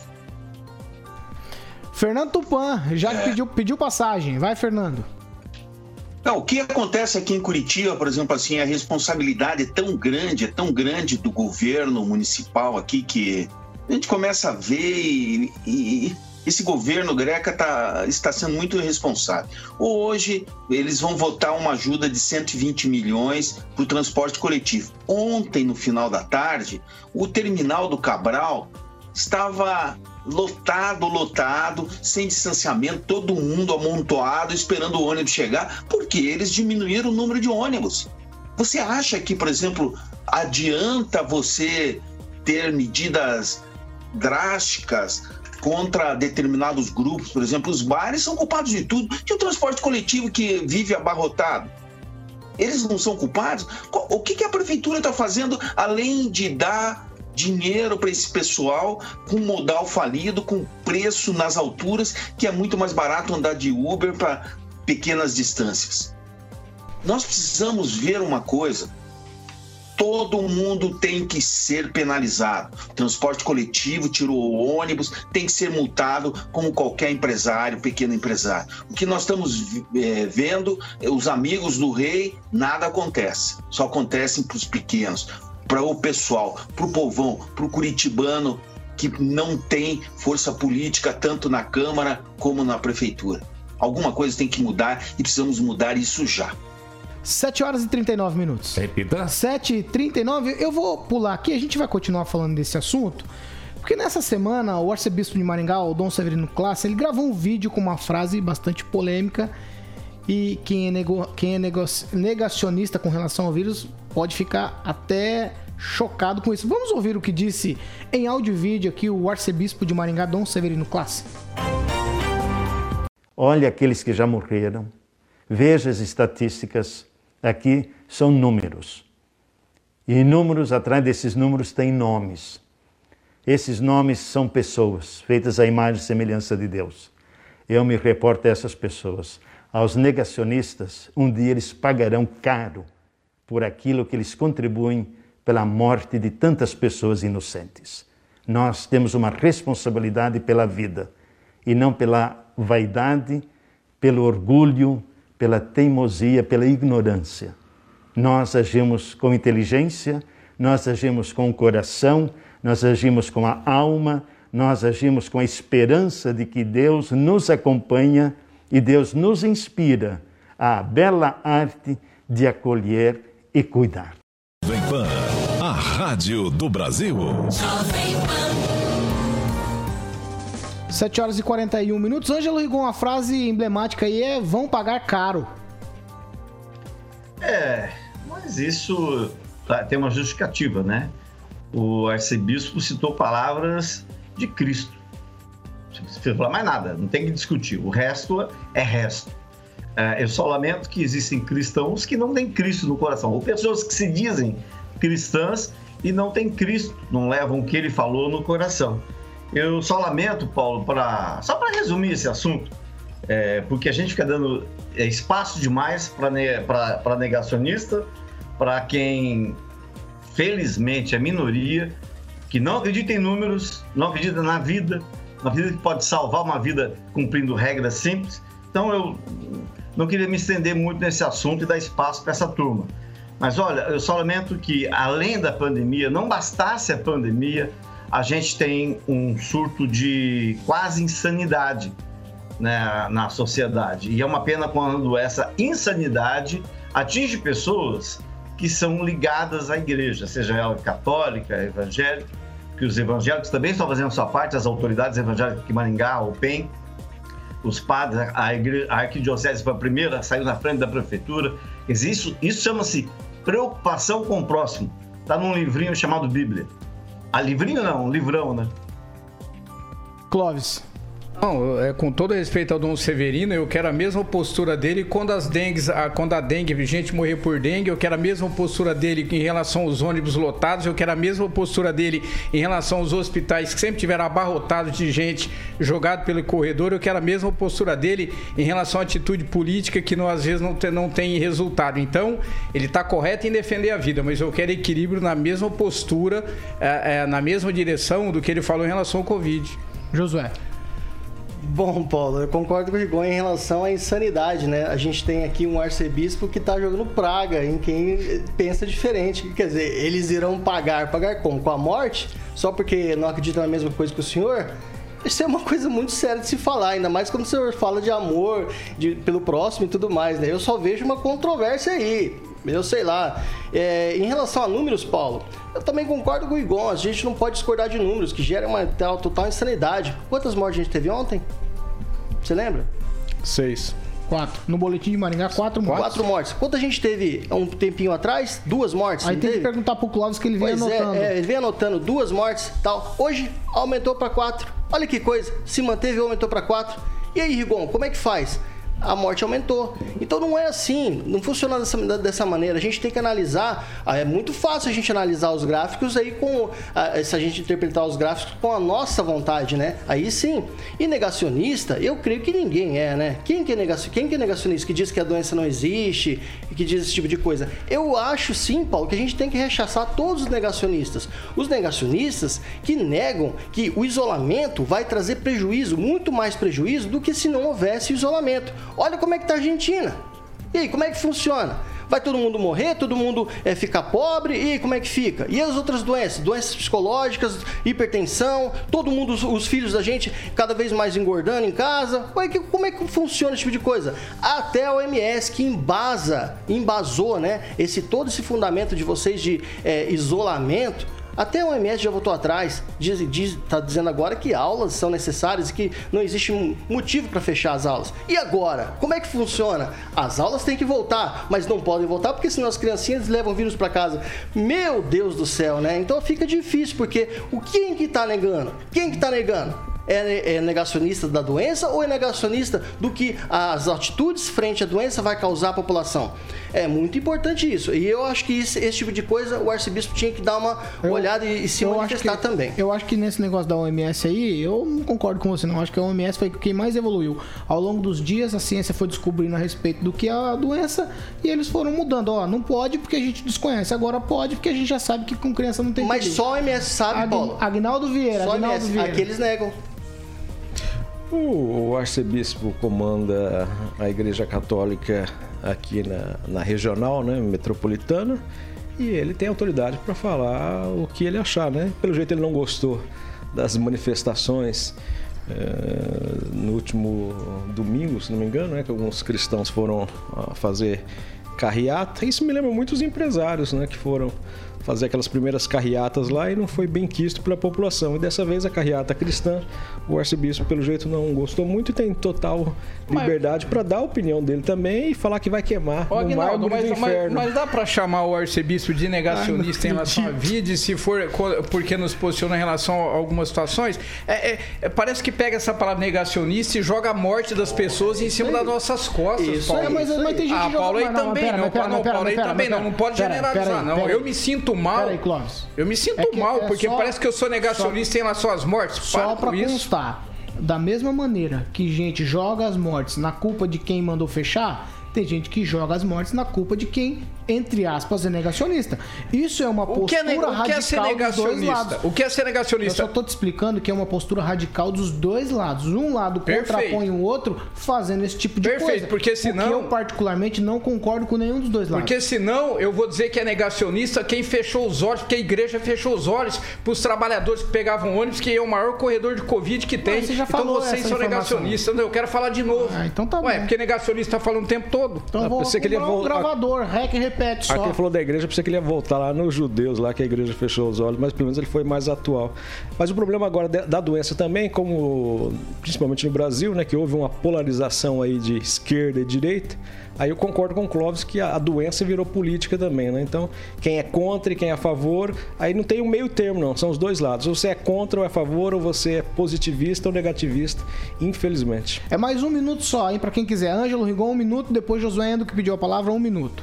Fernando Tupan, já é. pediu, pediu passagem. Vai, Fernando. O que acontece aqui em Curitiba, por exemplo, assim, a responsabilidade é tão grande, é tão grande do governo municipal aqui que a gente começa a ver e, e esse governo greca tá, está sendo muito irresponsável. Hoje, eles vão votar uma ajuda de 120 milhões para o transporte coletivo. Ontem, no final da tarde, o terminal do Cabral estava lotado, lotado, sem distanciamento, todo mundo amontoado, esperando o ônibus chegar, porque eles diminuíram o número de ônibus. Você acha que, por exemplo, adianta você ter medidas drásticas contra determinados grupos, por exemplo, os bares são culpados de tudo, e o transporte coletivo que vive abarrotado. Eles não são culpados? O que, a prefeitura está fazendo além de dar dinheiro para esse pessoal com modal falido, com preço nas alturas, que é muito mais barato andar de Uber para pequenas distâncias? Nós precisamos ver uma coisa todo mundo tem que ser penalizado. Transporte coletivo, tirou o ônibus, tem que ser multado como qualquer empresário, pequeno empresário. O que nós estamos é, vendo, os amigos do rei, nada acontece. Só acontecem para os pequenos, para o pessoal, para o povão, para o curitibano que não tem força política tanto na Câmara como na Prefeitura. Alguma coisa tem que mudar e precisamos mudar isso já. 7 horas e 39 minutos. Repita. 7 e 39. Eu vou pular aqui, a gente vai continuar falando desse assunto. Porque nessa semana, o arcebispo de Maringá, o Dom Severino Classe, ele gravou um vídeo com uma frase bastante polêmica. E quem é, nego... quem é negacionista com relação ao vírus pode ficar até chocado com isso. Vamos ouvir o que disse em áudio e vídeo aqui o arcebispo de Maringá, Dom Severino Classe. Olha aqueles que já morreram. Veja as estatísticas Aqui são números. E números, atrás desses números, tem nomes. Esses nomes são pessoas feitas à imagem e semelhança de Deus. Eu me reporto a essas pessoas. Aos negacionistas, um dia eles pagarão caro por aquilo que eles contribuem pela morte de tantas pessoas inocentes. Nós temos uma responsabilidade pela vida e não pela vaidade, pelo orgulho, pela teimosia, pela ignorância. Nós agimos com inteligência, nós agimos com o coração, nós agimos com a alma, nós agimos com a esperança de que Deus nos acompanha e Deus nos inspira à bela arte de acolher e cuidar. Jovem Pan, a rádio do Brasil. 7 horas e 41 minutos. Ângelo Rigon, a frase emblemática aí é: vão pagar caro. É, mas isso tá, tem uma justificativa, né? O arcebispo citou palavras de Cristo. Não precisa falar mais nada, não tem que discutir. O resto é resto. É, eu só lamento que existem cristãos que não têm Cristo no coração, ou pessoas que se dizem cristãs e não têm Cristo, não levam o que ele falou no coração. Eu só lamento, Paulo, pra, só para resumir esse assunto, é, porque a gente fica dando é, espaço demais para negacionista, para quem felizmente é minoria, que não acredita em números, não acredita na vida, não acredita que pode salvar uma vida cumprindo regras simples. Então eu não queria me estender muito nesse assunto e dar espaço para essa turma. Mas olha, eu só lamento que além da pandemia, não bastasse a pandemia, a gente tem um surto de quase insanidade né, na sociedade. E é uma pena quando essa insanidade atinge pessoas que são ligadas à igreja, seja ela católica, evangélica, que os evangélicos também estão fazendo sua parte, as autoridades evangélicas de Maringá, o PEN, os padres, a, a arquidiocese foi a primeira, saiu na frente da prefeitura. Isso, isso chama-se preocupação com o próximo. Está num livrinho chamado Bíblia. Ah, livrinho não, um livrão, né? Clóvis. Não, é, com todo respeito ao Dom Severino, eu quero a mesma postura dele quando as dengues, a, quando a dengue, gente morrer por dengue, eu quero a mesma postura dele em relação aos ônibus lotados, eu quero a mesma postura dele em relação aos hospitais que sempre tiveram abarrotados de gente jogado pelo corredor, eu quero a mesma postura dele em relação à atitude política que não, às vezes não tem, não tem resultado. Então, ele está correto em defender a vida, mas eu quero equilíbrio na mesma postura, é, é, na mesma direção do que ele falou em relação ao Covid. Josué. Bom, Paulo, eu concordo com o Rigon em relação à insanidade, né? A gente tem aqui um arcebispo que está jogando praga em quem pensa diferente. Quer dizer, eles irão pagar, pagar como? Com a morte? Só porque não acreditam na mesma coisa que o senhor? Isso é uma coisa muito séria de se falar, ainda mais quando o senhor fala de amor de, pelo próximo e tudo mais, né? Eu só vejo uma controvérsia aí. Eu sei lá. É, em relação a números, Paulo, eu também concordo com o Igon. A gente não pode discordar de números, que gera uma tal, total insanidade. Quantas mortes a gente teve ontem? Você lembra? Seis. Quatro. No boletim de Maringá, quatro mortes. Quatro mortes. Quanta gente teve há um tempinho atrás? Duas mortes. Aí tem teve? que perguntar pro Clóvis que ele vem Pois anotando. é, é, ele vem anotando duas mortes tal. Hoje aumentou para quatro. Olha que coisa. Se manteve aumentou para quatro. E aí, Rigon, como é que faz? A morte aumentou. Então não é assim, não funciona dessa, dessa maneira. A gente tem que analisar. ah, É muito fácil a gente analisar os gráficos aí com. ah, Se a gente interpretar os gráficos com a nossa vontade, né? Aí sim. E negacionista, eu creio que ninguém é, né? Quem que é, negaci- Quem que é negacionista? Que diz que a doença não existe, e que diz esse tipo de coisa. Eu acho sim, Paulo, que a gente tem que rechaçar todos os negacionistas. Os negacionistas que negam que o isolamento vai trazer prejuízo, muito mais prejuízo do que se não houvesse isolamento. Olha como é que tá a Argentina. E aí, como é que funciona? Vai todo mundo morrer, todo mundo é, ficar pobre, e aí, como é que fica? E as outras doenças? Doenças psicológicas, hipertensão, todo mundo, os, os filhos da gente cada vez mais engordando em casa. Ué, que- como é que funciona esse tipo de coisa? Até a OMS que embasa, embasou, né, esse, todo esse fundamento de vocês de é, isolamento, até a OMS já voltou atrás, diz, diz, tá dizendo agora que aulas são necessárias e que não existe motivo para fechar as aulas. E agora? Como é que funciona? As aulas têm que voltar, mas não podem voltar porque senão as criancinhas levam vírus para casa. Meu Deus do céu, né? Então fica difícil porque o quem que tá negando? Quem que tá negando? É, é negacionista da doença ou é negacionista do que as atitudes frente à doença vai causar à população? É muito importante isso. E eu acho que esse, esse tipo de coisa o arcebispo tinha que dar uma olhada e, e se eu manifestar que, também. Eu acho que nesse negócio da OMS aí, eu não concordo com você, não. Acho que a OMS foi quem mais evoluiu. Ao longo dos dias, a ciência foi descobrindo a respeito do que é a doença e eles foram mudando. Ó, não pode porque a gente desconhece, agora pode porque a gente já sabe que com criança não tem Mas só a OMS sabe, Agn- Paulo. Agnaldo Vieira, Só a Agnaldo OMS. Vieira. Aqui eles negam. O arcebispo comanda a Igreja Católica aqui na, na regional, né, metropolitana, e ele tem autoridade para falar o que ele achar, né? Pelo jeito ele não gostou das manifestações eh, no último domingo, se não me engano, né? Que alguns cristãos foram ah, fazer carreata. Isso me lembra muito os empresários, né? Que foram fazer aquelas primeiras carreatas lá e não foi bem quisto pela população. E dessa vez a carreata cristã, o arcebispo, pelo jeito, não gostou muito e tem total liberdade para dar a opinião dele também e falar que vai queimar Ó, no Aguinaldo, mármore do mas, mas, inferno. mas dá pra chamar o arcebispo de negacionista em relação à vida, se for porque nos posiciona em relação a algumas situações? É, é- é- parece que pega essa palavra negacionista e joga a morte das pessoas em cima das nossas costas. Isso Paulo. aí, mas- mas tem gente ah, Paulo aí mas não, mas também pera, não, mas pera, não, mas pera, Paulo aí mas também mas não, não pode pera, generalizar, não. pera aí. Eu me sinto mal. Pera aí, Clóvis. Eu me sinto É que mal, é porque só- parece que eu sou negacionista em relação às mortes. Só Para pra constar, da mesma maneira que gente joga as mortes na culpa de quem mandou fechar, tem gente que joga as mortes na culpa de quem, entre aspas, é negacionista. Isso é uma O que postura é, ne- o que radical é ser dos dois negacionista? lados. O que é ser Eu negacionista? só tô te explicando que é uma postura radical dos dois lados. Um lado Perfeito. contrapõe o outro fazendo esse tipo de Perfeito, coisa. porque O senão- que eu particularmente não concordo com nenhum dos dois lados. Porque senão eu vou dizer que é negacionista quem fechou os olhos, porque a igreja fechou os olhos para os trabalhadores que pegavam ônibus, que é o maior corredor de Covid que tem. Mas você já então falou vocês são negacionistas. Eu quero falar de novo. Ah, então tá Ué, bom. porque negacionista tá falando o tempo todo. Então Ah, eu vou pensei que ele ia um vol- gravador, rec e repete só. Aqui ele falou da igreja, eu pensei que ele ia voltar lá nos judeus, lá que a igreja fechou os olhos, mas pelo menos ele foi mais atual. Mas o problema agora da da doença também, como principalmente no Brasil, né, que houve uma polarização aí de esquerda e direita, aí eu concordo com o Clóvis que a, a doença virou política também, né? Então, quem é contra e quem é a favor, aí não tem um meio termo não, são os dois lados. Ou você é contra ou é a favor, ou você é positivista ou negativista, infelizmente. É mais um minuto só, hein, pra quem quiser. Ângelo Rigon, um minuto, depois Josué Endo que pediu a palavra, um minuto.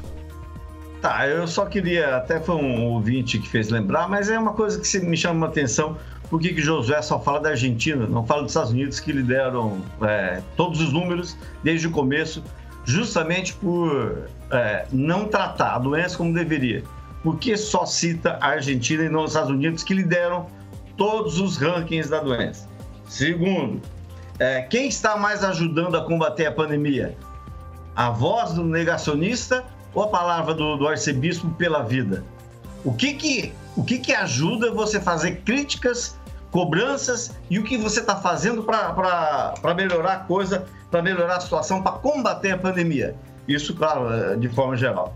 Tá, eu só queria, até foi um ouvinte que fez lembrar, mas é uma coisa que se- me chama a atenção, por que que Josué só fala da Argentina, não fala dos Estados Unidos, que lideram é, todos os números desde o começo, justamente por é, não tratar a doença como deveria. Por que só cita a Argentina e não os Estados Unidos, que lideram todos os rankings da doença? Segundo, é, quem está mais ajudando a combater a pandemia? A voz do negacionista ou a palavra do, do arcebispo pela vida? O que que, o que que ajuda você fazer críticas, cobranças e o que você está fazendo para melhorar a coisa, para melhorar a situação, para combater a pandemia? Isso, claro, é, de forma geral.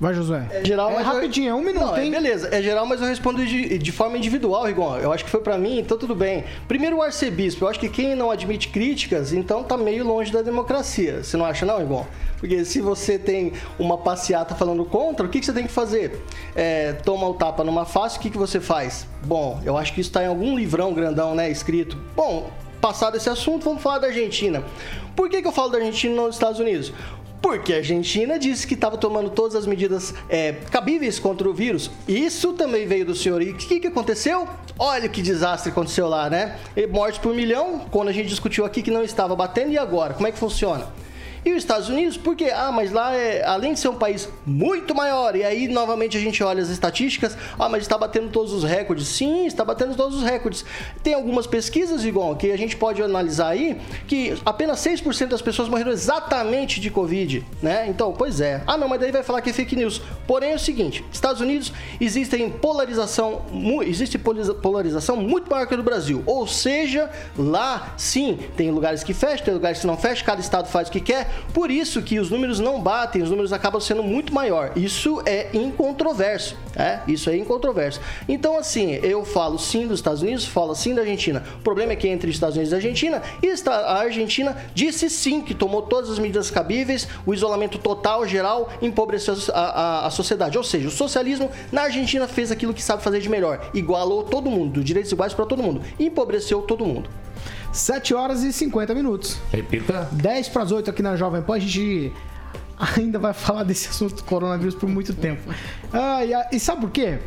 Vai, Josué. É geral, É mas eu- rapidinho, é um minuto, Não, é hein? beleza, é geral, mas eu respondo de, de forma individual, Rigon. Eu acho que foi pra mim, então tudo bem. Primeiro, o arcebispo. Eu acho que quem não admite críticas, então tá meio longe da democracia. Você não acha, não, Rigon? Porque se você tem uma passeata falando contra, o que, que você tem que fazer? É, toma o tapa numa face, o que, que você faz? Bom, eu acho que isso tá em algum livrão grandão, né, escrito. Bom, passado esse assunto, vamos falar da Argentina. Por que, que eu falo da Argentina e não dos Estados Unidos? Porque a Argentina disse que estava tomando todas as medidas é, cabíveis contra o vírus. Isso também veio do senhor. E o que, que aconteceu? Olha que desastre aconteceu lá, né? E Mortes por milhão, quando a gente discutiu aqui que não estava batendo, e agora? Como é que funciona? E os Estados Unidos, por quê? Ah, mas lá, é, além de ser um país muito maior, e aí novamente a gente olha as estatísticas, ah, mas está batendo todos os recordes. Sim, está batendo todos os recordes. Tem algumas pesquisas, Igor, que a gente pode analisar aí, que apenas 6% das pessoas morreram exatamente de Covid, né? Então, pois é. Ah, não, mas daí vai falar que é fake news. Porém, é o seguinte, Estados Unidos existem polarização, existe polariza- polarização muito maior que a do Brasil. Ou seja, lá, sim, tem lugares que fecham, tem lugares que não fecham, cada estado faz o que quer, por isso que os números não batem, os números acabam sendo muito maior. Isso é incontroverso, é? Isso é incontroverso. Então, assim, eu falo sim dos Estados Unidos, falo sim da Argentina. O problema é que entre os Estados Unidos e Argentina, a Argentina disse sim que tomou todas as medidas cabíveis, o isolamento total, geral, empobreceu a, a- a sociedade. Ou seja, o socialismo na Argentina fez aquilo que sabe fazer de melhor, igualou todo mundo, direitos iguais para todo mundo, empobreceu todo mundo. 7 horas e 50 minutos. Repita. 10 para as 8 aqui na Jovem Pan. A gente ainda vai falar desse assunto do coronavírus por muito tempo. Ah, e, e sabe por quê?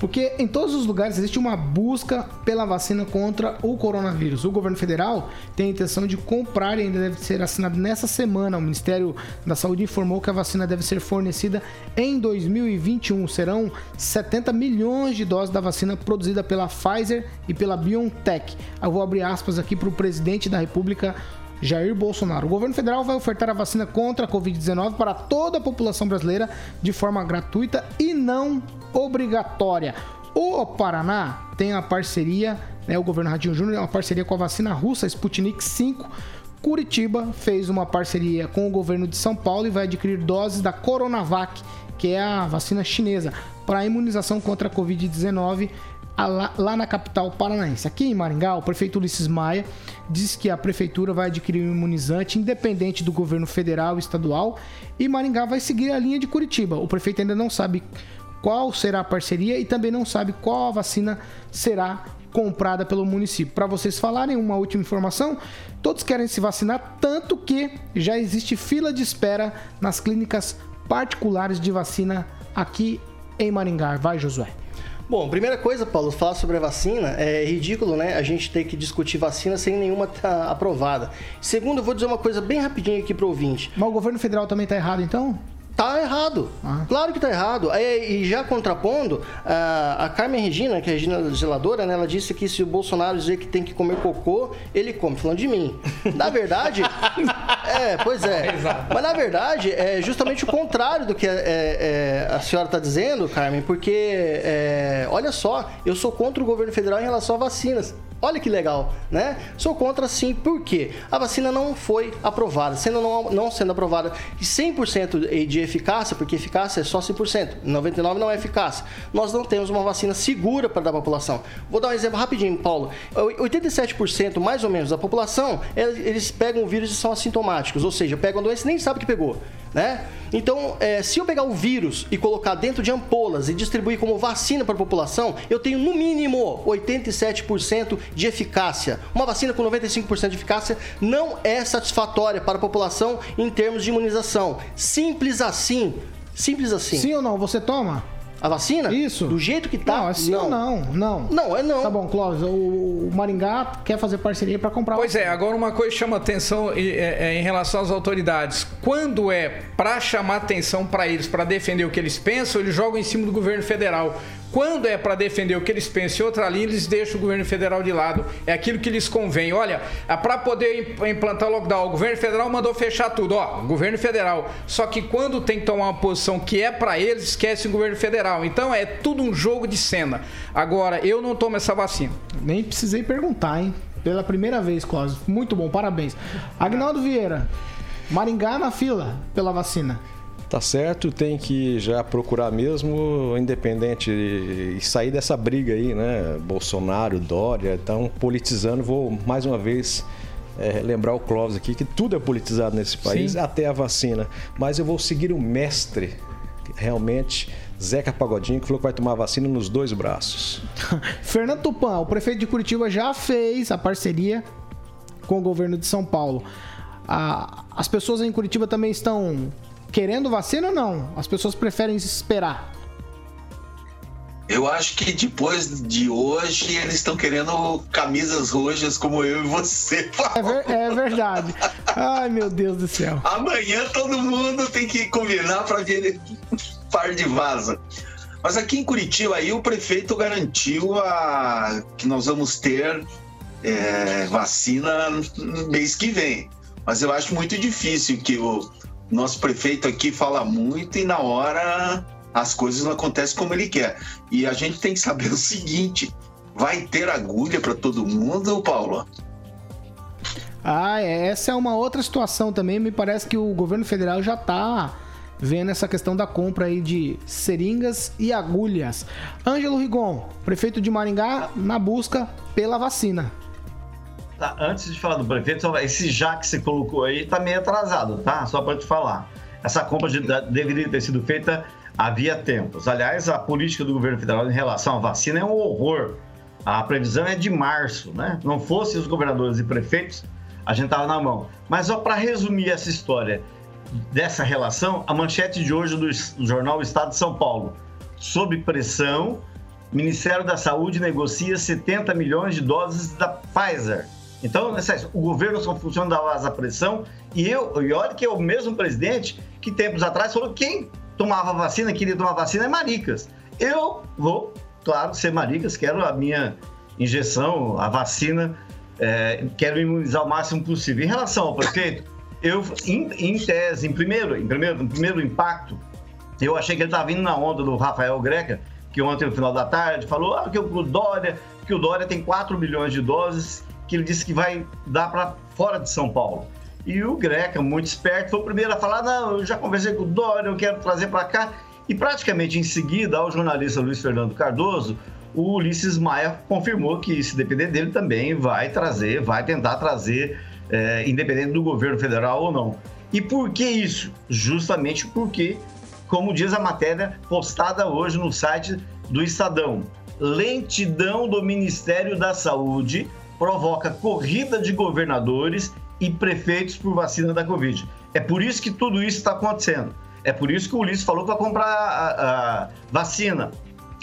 Porque em todos os lugares existe uma busca pela vacina contra o coronavírus. O governo federal tem a intenção de comprar e ainda deve ser assinado nessa semana. O Ministério da Saúde informou que a vacina deve ser fornecida em 2021. Serão 70 milhões de doses da vacina produzida pela Pfizer e pela BioNTech. Eu vou abrir aspas aqui para o presidente da República, Jair Bolsonaro. O governo federal vai ofertar a vacina contra a Covid-19 para toda a população brasileira de forma gratuita e não obrigatória. O Paraná tem a parceria, né, o governo Radinho Júnior tem uma parceria com a vacina russa Sputnik 5. Curitiba fez uma parceria com o governo de São Paulo e vai adquirir doses da Coronavac, que é a vacina chinesa, para imunização contra a Covid-19 a- lá, lá na capital paranaense. Aqui em Maringá, o prefeito Ulisses Maia diz que a prefeitura vai adquirir um imunizante independente do governo federal e estadual e Maringá vai seguir a linha de Curitiba. O prefeito ainda não sabe qual será a parceria e também não sabe qual a vacina será comprada pelo município. Para vocês falarem uma última informação, todos querem se vacinar, tanto que já existe fila de espera nas clínicas particulares de vacina aqui em Maringá. Vai, Josué. Bom, primeira coisa, Paulo, falar sobre a vacina é ridículo, né? A gente ter que discutir vacina sem nenhuma tá aprovada. Segundo, eu vou dizer uma coisa bem rapidinho aqui pro ouvinte. Mas o governo federal também tá errado, então? Tá errado. Claro que tá errado. É, E já contrapondo, a, a Carmen Regina, que é a Regina Geladora, né? Ela disse que se o Bolsonaro dizer que tem que comer cocô, ele come. Falando de mim. Na verdade... é, pois é. Mas na verdade, é justamente o contrário do que é, é, a senhora está dizendo, Carmen, porque, é, olha só, eu sou contra o governo federal em relação a vacinas. Olha que legal, né? Sou contra sim, por quê? A vacina não foi aprovada. Sendo não, não sendo aprovada e 100% de eficácia, porque eficácia é só 100%, 99% não é eficácia. Nós não temos uma vacina segura para dar à população. Vou dar um exemplo rapidinho, Paulo. 87% mais ou menos da população, eles pegam o vírus e são assintomáticos, ou seja, pegam a doença e nem sabe que pegou. Né? Então, é, se eu pegar o vírus e colocar dentro de ampolas e distribuir como vacina para a população, eu tenho no mínimo 87% de eficácia. Uma vacina com 95% de eficácia não é satisfatória para a população em termos de imunização. Simples assim. Simples assim. Sim ou não? Você toma? A vacina? Isso. Do jeito que tá? Não, é sim ou não? Não. Não, é não. Tá bom, Clóvis. O Maringá quer fazer parceria para comprar Pois é, agora uma coisa chama atenção é, é, em relação às autoridades. Quando é para chamar atenção para eles, para defender o que eles pensam, eles jogam em cima do governo federal. Quando é para defender o que eles pensam em outra linha, eles deixam o governo federal de lado. É aquilo que lhes convém. Olha, para poder im- implantar lockdown, o governo federal mandou fechar tudo. Ó, governo federal. Só que quando tem que tomar uma posição que é para eles, esquece o governo federal. Então é tudo um jogo de cena. Agora, eu não tomo essa vacina. Nem precisei perguntar, hein? Pela primeira vez, Clóvis. Muito bom, parabéns. Agnaldo Vieira, Maringá na fila pela vacina. Tá certo, tem que já procurar mesmo, independente, e sair dessa briga aí, né? Bolsonaro, Dória, estão politizando. Vou mais uma vez é, lembrar o Clóvis aqui que tudo é politizado nesse país, Sim. até a vacina. Mas eu vou seguir o mestre, realmente, Zeca Pagodinho, que falou que vai tomar a vacina nos dois braços. Fernando Tupan, o prefeito de Curitiba já fez a parceria com o governo de São Paulo. Ah, as pessoas em Curitiba também estão querendo vacina ou não? As pessoas preferem esperar. Eu acho que depois de hoje eles estão querendo camisas roxas como eu e você. É, ver- é verdade. Ai, meu Deus do céu. Amanhã todo mundo tem que combinar para ver par de vaza. Mas aqui em Curitiba aí o prefeito garantiu a... que nós vamos ter é, vacina no mês que vem. Mas eu acho muito difícil que o nosso prefeito aqui fala muito e na hora as coisas não acontecem como ele quer. E a gente tem que saber o seguinte: vai ter agulha para todo mundo, Paulo? Ah, é, essa é uma outra situação também. Me parece que o governo federal já tá vendo essa questão da compra aí de seringas e agulhas. Ângelo Rigon, prefeito de Maringá, na busca pela vacina. Tá, antes de falar do prefeito, só- esse já que você colocou aí tá meio atrasado, tá? Só para te falar. Essa compra de- deveria ter sido feita havia tempos. Aliás, a política do governo federal em relação à vacina é um horror. A previsão é de março, né? Não fosse os governadores e prefeitos, a gente tava na mão. Mas só para resumir essa história dessa relação, a manchete de hoje do jornal Estado de São Paulo. Sob pressão, Ministério da Saúde negocia 70 milhões de doses da Pfizer. Então, o governo só funciona da base da pressão. E eu, e olha que é o mesmo presidente que tempos atrás falou que quem tomava vacina, queria tomar vacina, é maricas. Eu vou, claro, ser maricas, quero a minha injeção, a vacina é, quero imunizar o máximo possível. Em relação ao prefeito, eu, em, em tese, em primeiro, em primeiro, em primeiro impacto, eu achei que ele estava vindo na onda do Rafael Greca, que ontem, no final da tarde, falou ah, que o Dória, que o Dória tem 4 milhões de doses, que ele disse que vai dar para fora de São Paulo. E o Greca, muito esperto, foi o primeiro a falar: não, eu já conversei com o Dória, eu quero trazer para cá. E praticamente em seguida, ao jornalista Luiz Fernando Cardoso, o Ulisses Maia confirmou que, se depender dele, também vai trazer, vai tentar trazer, é, independente do governo federal ou não. E por que isso? Justamente porque, como diz a matéria postada hoje no site do Estadão, lentidão do Ministério da Saúde provoca corrida de governadores e prefeitos por vacina da Covid. É por isso que tudo isso está acontecendo. É por isso que o Ulisses falou para comprar a, a, vacina.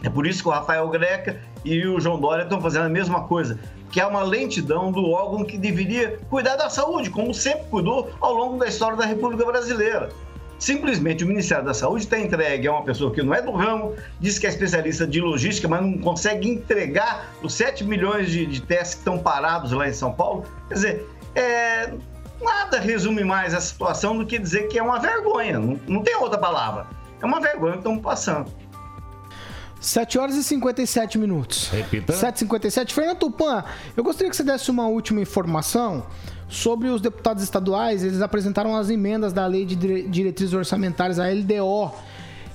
É por isso que o Rafael Greca e o João Dória estão fazendo a mesma coisa, que é uma lentidão do órgão que deveria cuidar da saúde, como sempre cuidou ao longo da história da República Brasileira. Simplesmente o Ministério da Saúde está entregue a uma pessoa que não é do ramo, diz que é especialista de logística, mas não consegue entregar os 7 milhões de, de testes que estão parados lá em São Paulo. Quer dizer, é, nada resume mais a situação do que dizer que é uma vergonha. Não, não tem outra palavra. É uma vergonha que estamos passando. 7 horas e 57 minutos. Repita. 7h57. Fernando Tupan, eu gostaria que você desse uma última informação sobre os deputados estaduais. Eles apresentaram as emendas da Lei de Diretrizes Orçamentárias, a LDO.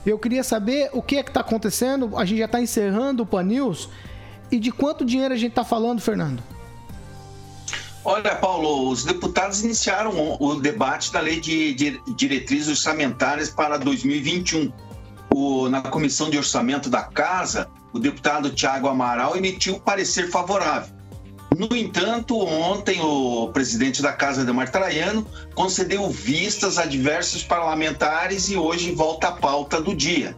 Eu queria saber o que é que está acontecendo. A gente já está encerrando o Pan News. E de quanto dinheiro a gente está falando, Fernando? Olha, Paulo, os deputados iniciaram o debate da Lei de Diretrizes Orçamentárias para 2021. O, na Comissão de Orçamento da Casa, o deputado Tiago Amaral emitiu parecer favorável. No entanto, ontem o presidente da Casa, Demar Traiano, concedeu vistas a diversos parlamentares e hoje volta à pauta do dia.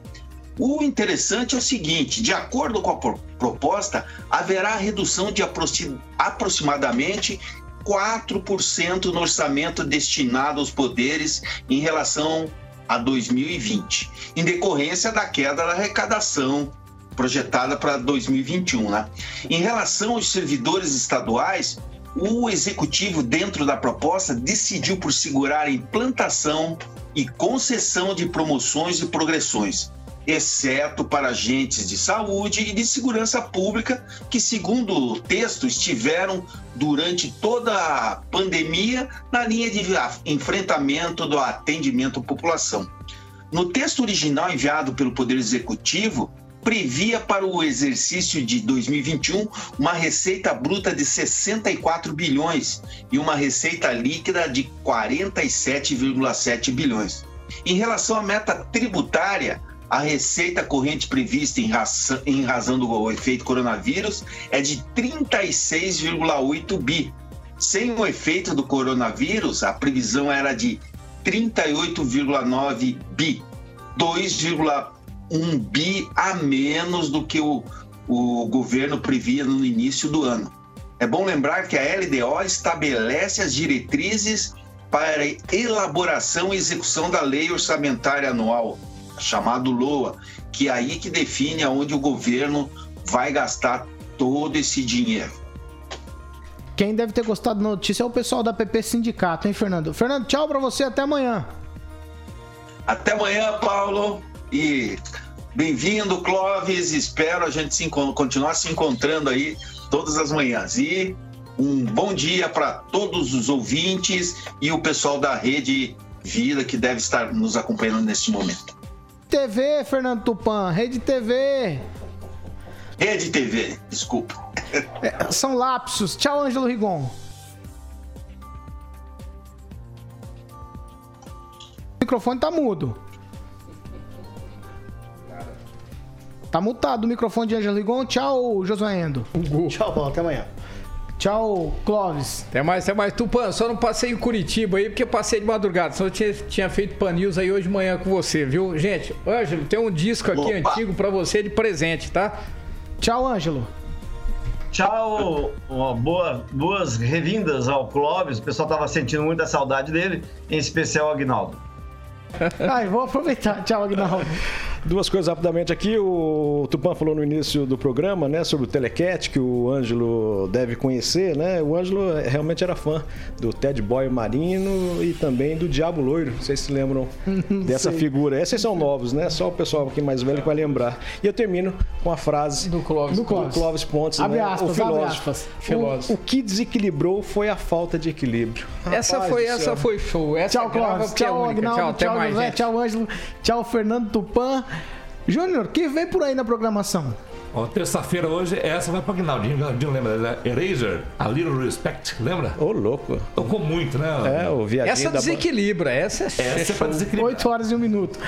O interessante é o seguinte: de acordo com a proposta, haverá redução de aproximadamente 4% no orçamento destinado aos poderes em relação a 2020, em decorrência da queda da arrecadação projetada para 2021. Né? Em relação aos servidores estaduais, o executivo, dentro da proposta, decidiu por segurar a implantação e concessão de promoções e progressões exceto para agentes de saúde e de segurança pública, que, segundo o texto, estiveram durante toda a pandemia na linha de enfrentamento do atendimento à população. No texto original enviado pelo Poder Executivo, previa para o exercício de 2021 uma receita bruta de 64 bilhões e uma receita líquida de 47,7 bilhões. Em relação à meta tributária, a receita corrente prevista em razão, em razão do efeito coronavírus é de 36,8 bi. Sem o efeito do coronavírus, a previsão era de 38,9 bi, 2,1 bi a menos do que o, o governo previa no início do ano. É bom lembrar que a LDO estabelece as diretrizes para elaboração e execução da lei orçamentária anual chamado LOA, que é aí que define aonde o governo vai gastar todo esse dinheiro. Quem deve ter gostado da notícia é o pessoal da PP Sindicato, hein, Fernando? Fernando, tchau para você, até amanhã. Até amanhã, Paulo. E bem-vindo, Clóvis. Espero a gente se continuar se encontrando aí todas as manhãs. E um bom dia para todos os ouvintes e o pessoal da Rede Vida que deve estar nos acompanhando neste momento. TV, Fernando Tupan, Rede TV. Rede TV, desculpa. É, são lapsos. Tchau, Ângelo Rigon. O microfone tá mudo. Tá mutado o microfone de Ângelo Rigon. Tchau, Josué Endo. Tchau, Paulo. Até amanhã. Tchau, Clóvis. Até mais, até mais. Tupan, só não passei em Curitiba aí porque passei de madrugada. Só tinha, tinha feito pan news aí hoje de manhã com você, viu? Gente, Ângelo, tem um disco aqui Opa. antigo para você de presente, tá? Tchau, Ângelo. Tchau, boa, boas revindas ao Clóvis. O pessoal tava sentindo muita saudade dele, em especial o Agnaldo. Ai, vou aproveitar. Tchau, Agnaldo. Duas coisas rapidamente aqui. O Tupan falou no início do programa, né, sobre o Telecat, que o Ângelo deve conhecer, né? O Ângelo realmente era fã do Ted Boy Marino e também do Diabo Loiro. Vocês se lembram dessa Sei. figura? Esses são novos, né? Só o pessoal aqui mais velho que vai lembrar. E eu termino com a frase Do Clóvis. Do Clóvis. Clóvis Pontes, Abre né? aspas, o abre filósofo. aspas. Filósofo. O, o que desequilibrou foi a falta de equilíbrio. Essa Rapaz foi, do essa foi show. Essa Tchau, grava Clóvis. é Tchau. Agnaldo. Tchau, até Tchau, mais, José. Tchau, Ângelo. Tchau, Fernando Tupan. Júnior, que vem por aí na programação? Ó, terça-feira hoje, essa vai pra Aguinaldinho. Aguinaldinho lembra? né? Eraser, A Little Respect, lembra? Ô, louco. Tocou muito, né? É, o viadinho Essa da desequilibra, essa é Essa é pra desequilibrar. 8 horas e 1 minuto.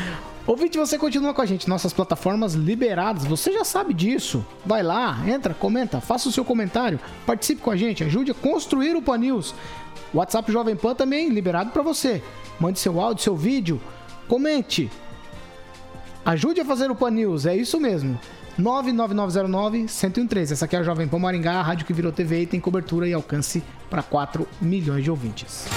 Ouvinte, você continua com a gente. Nossas plataformas liberadas. Você já sabe disso. Vai lá, entra, comenta, faça o seu comentário. Participe com a gente. Ajude a construir o Pan News. WhatsApp Jovem Pan também liberado para você. Mande seu áudio, seu vídeo. Comente. Ajude a fazer o Pan News. É isso mesmo. 99909-1013. Essa aqui é a Jovem Pan Maringá, a rádio que virou TV e tem cobertura e alcance para 4 milhões de ouvintes.